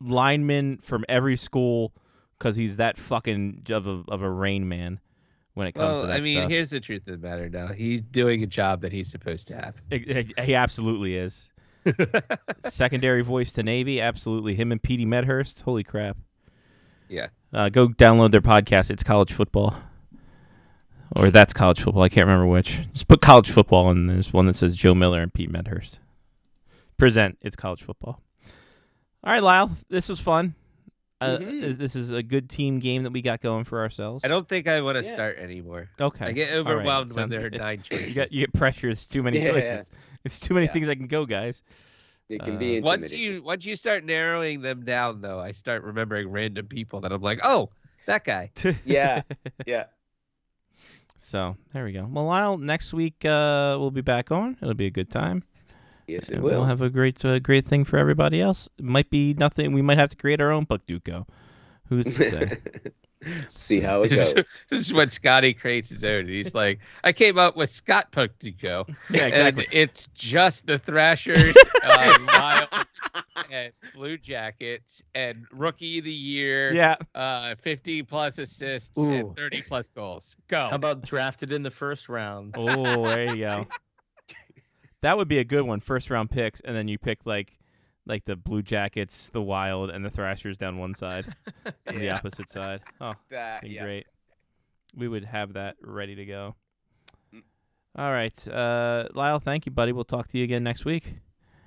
linemen from every school, because he's that fucking of a of a rain man when it comes to that I mean, stuff. here's the truth of the matter now. He's doing a job that he's supposed to have. He- he absolutely is. *laughs* Secondary voice to Navy, absolutely. Him and Petey Medhurst, holy crap. Yeah. Uh, go download their podcast. It's college football, or that's college football. I can't remember which. Just put college football, and there's one that says Joe Miller and Pete Medhurst. Present. It's college football. All right, Lyle. This was fun. Uh, Mhm. This is a good team game that we got going for ourselves. I don't think I want to Yeah. start anymore. Okay. I get All right, overwhelmed when sounds there are nine *laughs* choices. You get you get pressure. It's too many *laughs* Yeah. choices. It's too many Yeah. things I can go, guys. It can Uh, be once you once you start narrowing them down, though, I start remembering random people that I'm like, oh, that guy. *laughs* Yeah. Yeah. So there we go. Well, Lyle, next week uh, we'll be back on. It'll be a good time. Yes, it And will. We'll have a great, uh, great thing for everybody else. It might be nothing. We might have to create our own Puckdoku. Who's to say? *laughs* See how it goes. this is *laughs* when Scotty creates his own. He's like, I came up with Scott Pucktico. *laughs* Yeah, And it's just the Thrashers, uh, Wild, and Blue Jackets, and Rookie of the Year, yeah. uh, 50 plus assists, Ooh. and 30 plus goals. Go. How about drafted in the first round? Oh, there you go. That would be a good one. First round picks, and then you pick like, like the Blue Jackets, the Wild, and the Thrashers down one side, *laughs* and the opposite side. *laughs* Oh, That, be yeah. great. We would have that ready to go. Mm. All right, uh, Lyle. Thank you, buddy. We'll talk to you again next week.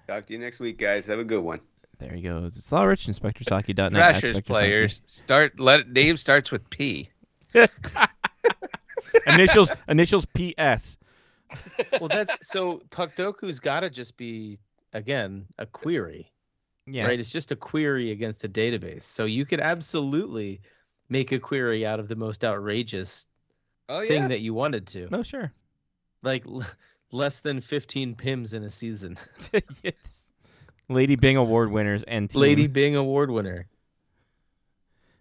Talk to you next week, guys. Have a good one. There he goes. It's Law Rich, InspectorSaki.net. at Thrashers players start. Let name starts with P. *laughs* Initials initials PS. Well, that's so Puckdoku's got to just be again a query, Yeah. right? It's just a query against a database. So you could absolutely make a query out of the most outrageous Oh thing that you wanted to, No, sure. like l- less than 15 pims in a season. *laughs* yes. Lady Byng Award winners and team. Lady Byng award winner.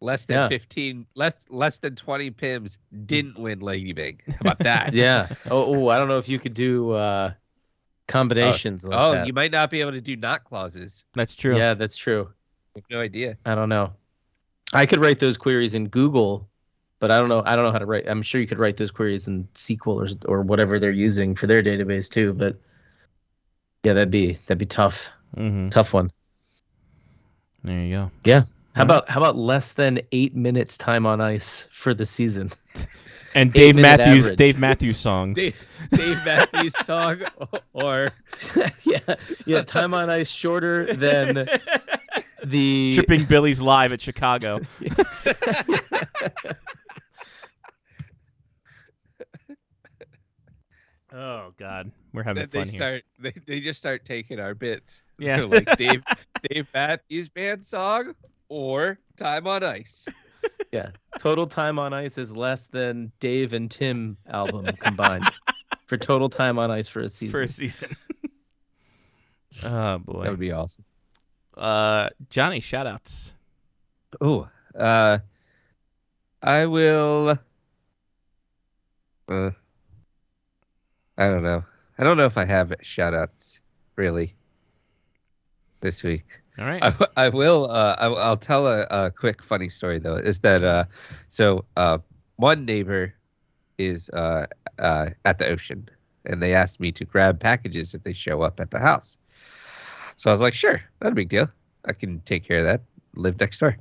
Less than Yeah. 15, less less than 20 pims didn't win Lady Byng. How about that? *laughs* Yeah. Oh, oh, I don't know if you could do uh combinations like oh, that. you might not be able to do not clauses. That's true. Yeah, that's true. I have no idea. I don't know. I could write those queries in Google, but I don't know. I don't know how to write. I'm sure you could write those queries in SQL or or whatever they're using for their database too. But yeah, that'd be that'd be tough. Mm-hmm. Tough one. There you go. How about how about less than eight minutes time on ice for the season? *laughs* And Dave Eight-minute Matthews, average. Dave Matthews songs. Dave, Dave Matthews *laughs* song or *laughs* yeah, yeah. Time on ice shorter than the Tripping Billies live at Chicago. oh God, we're having that they fun here. start they, they just start taking our bits. Yeah. They're like Dave Dave Matthews band song or Time on Ice. *laughs* Yeah. Total time on ice is less than Dave and Tim album *laughs* combined for total time on ice for a season. for a season. *laughs* oh boy. That would be awesome. Uh, Johnny, shout outs. Oh, uh, I will. Uh, I don't know. I don't know if I have shout outs really this week. All right. I, I will. Uh, I, will tell a, a quick funny story though. Is that uh, so? Uh, one neighbor is uh, uh, at the ocean, and they asked me to grab packages if they show up at the house. So I was like, sure, not a big deal. I can take care of that. Live next door.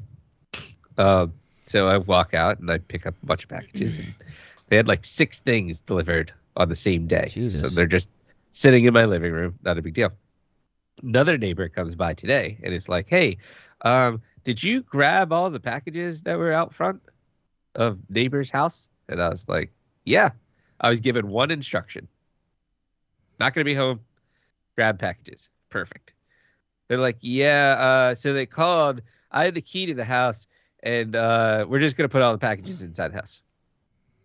Um, so I walk out and I pick up a bunch of packages, and they had like six things delivered on the same day. So they're just sitting in my living room. Not a big deal another neighbor comes by today and it's like, "Hey, um, did you grab all the packages that were out front of neighbor's house?" And I was like, "Yeah." I was given one instruction: not going to be home. Grab packages. Perfect. They're like, "Yeah." Uh, so they called. I had the key to the house, and uh, we're just going to put all the packages inside the house.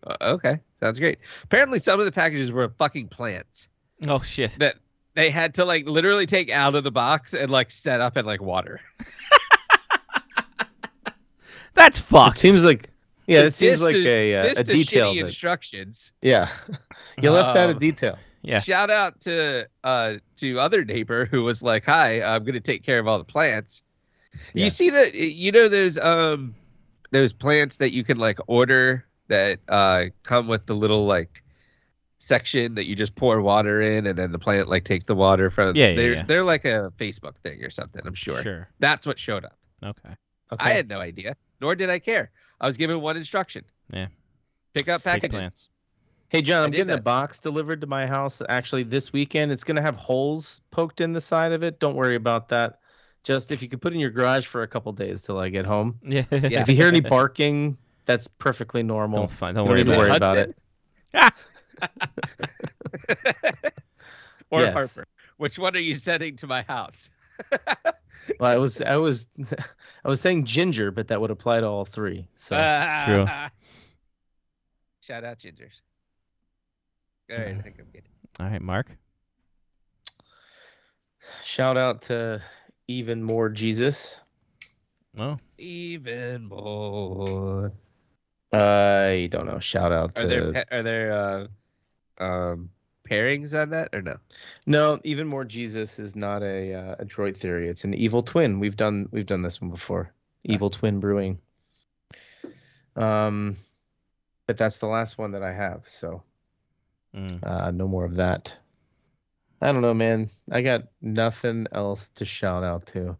Uh, okay, sounds great. Apparently, some of the packages were fucking plants oh shit. that they had to like literally take out of the box and like set up in like water. *laughs* That's fucked. It seems like yeah, it seems like to- a, uh, just a detail. shitty that- instructions. yeah, *laughs* you left out a Um, detail. yeah. Shout out to uh to other neighbor who was like, "Hi, I'm gonna take care of all the plants." Yeah. You see that? You know, there's um there's plants that you can like order that uh come with the little like section that you just pour water in and then the plant like takes the water from Yeah, yeah, they're yeah. they're like a Facebook thing or something, I'm sure. Sure. That's what showed up. Okay. Okay. I had no idea, nor did I care. I was given one instruction. Yeah. Pick up Take packages. Hey John, I I'm did getting a box delivered to my house actually this weekend. It's gonna have holes poked in the side of it. Don't worry about that. Just if you could put it in your garage for a couple days till I get home. Yeah. Yeah. If you hear any *laughs* barking, that's perfectly normal. Don't find. Don't You don't worry about worry it. about Hudson? it. *laughs* or Yes. Harper. Which one are you sending to my house? *laughs* Well, I was I was *laughs* I was saying ginger, but that would apply to all three. So true. Shout out Gingers. All right, I think I'm good. All right, Mark. Shout out to even more Jesus. Oh, Even more. I don't know. Shout out Are to there pa- are there uh, um pairings on that or no? no. Even more Jesus is not a uh, Adroit Theory. It's an evil twin. We've done we've done this one before. Evil twin brewing. Um, but that's the last one that I have. So mm. uh, no more of that. I don't know, man. I got nothing else to shout out to.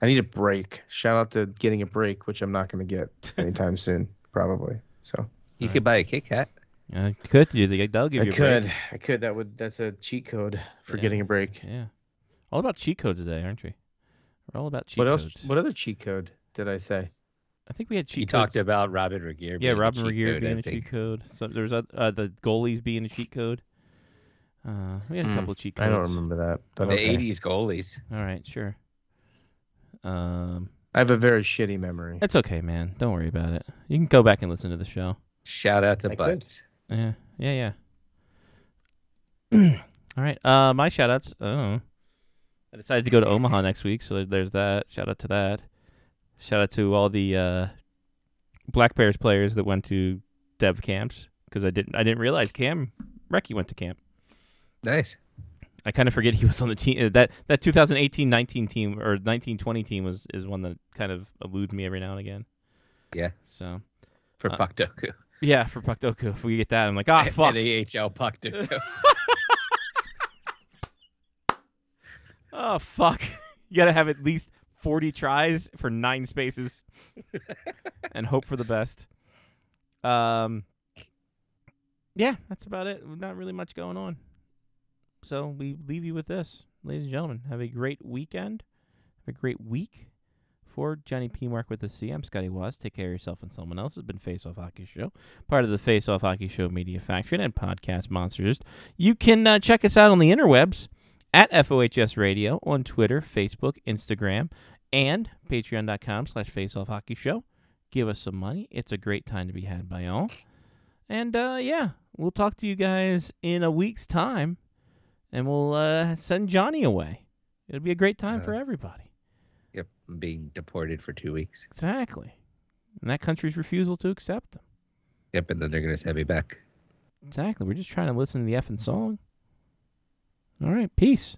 I need a break. Shout out to getting a break, which I'm not going to get *laughs* anytime soon, probably. So You could buy a Kit Kat. Uh, could you? They- They'll give I you a could, break. I could. That would. That's a cheat code for Yeah. getting a break. Yeah. All about cheat codes today, aren't we? We're all about cheat what else? codes. What other cheat code did I say? I think we had cheat You codes. talked about Robyn Regehr. yeah, being a Robyn cheat Regehr code, being I a cheat code. So there's uh, uh, the goalies being a cheat code. Uh, we had a Hmm, couple of cheat codes. I don't remember that, but The okay. '80s goalies. All right, sure. Um, I have a very shitty memory. it's okay, man. Don't worry about it. You can go back and listen to the show. Shout out to I could. Yeah, yeah, yeah. *clears throat* All right. Uh, my shout outs. Oh, I decided to go to Omaha *laughs* next week, so there's that. Shout out to that. Shout out to all the uh, Black Bears players that went to dev camps because I didn't I didn't realize Cam Recky went to camp. Nice. I kind of forget he was on the team. uh, That that 2018-19 team or 1920 team was is one that kind of eludes me every now and again. Yeah. So For Uh, Puckdoku. Yeah, for Puckdoku, if we get that, I'm like, ah, fuck. AHL Puckdoku. *laughs* Oh fuck! You gotta have at least forty tries for nine spaces, *laughs* and hope for the best. Um, yeah, that's about it. Not really much going on. So we leave you with this, ladies and gentlemen. Have a great weekend. Have a great week. For Johnny P. Mark with the C, I'm Scotty Was. Take care of yourself and someone else. Has been Face Off Hockey Show, part of the Face Off Hockey Show Media Faction and Podcast Monsters. You can uh, check us out on the interwebs at FOHS Radio on Twitter, Facebook, Instagram, and patreon.com slash Face Off faceoffhockey show. Give us some money. It's a great time to be had by all. And uh, yeah, we'll talk to you guys in a week's time, and we'll uh, send Johnny away. It'll be a great time for everybody. Being deported for two weeks. Exactly. And that country's refusal to accept them. Yep. And then they're gonna send me back. Exactly. We're just trying to listen to the effing song. All right. Peace.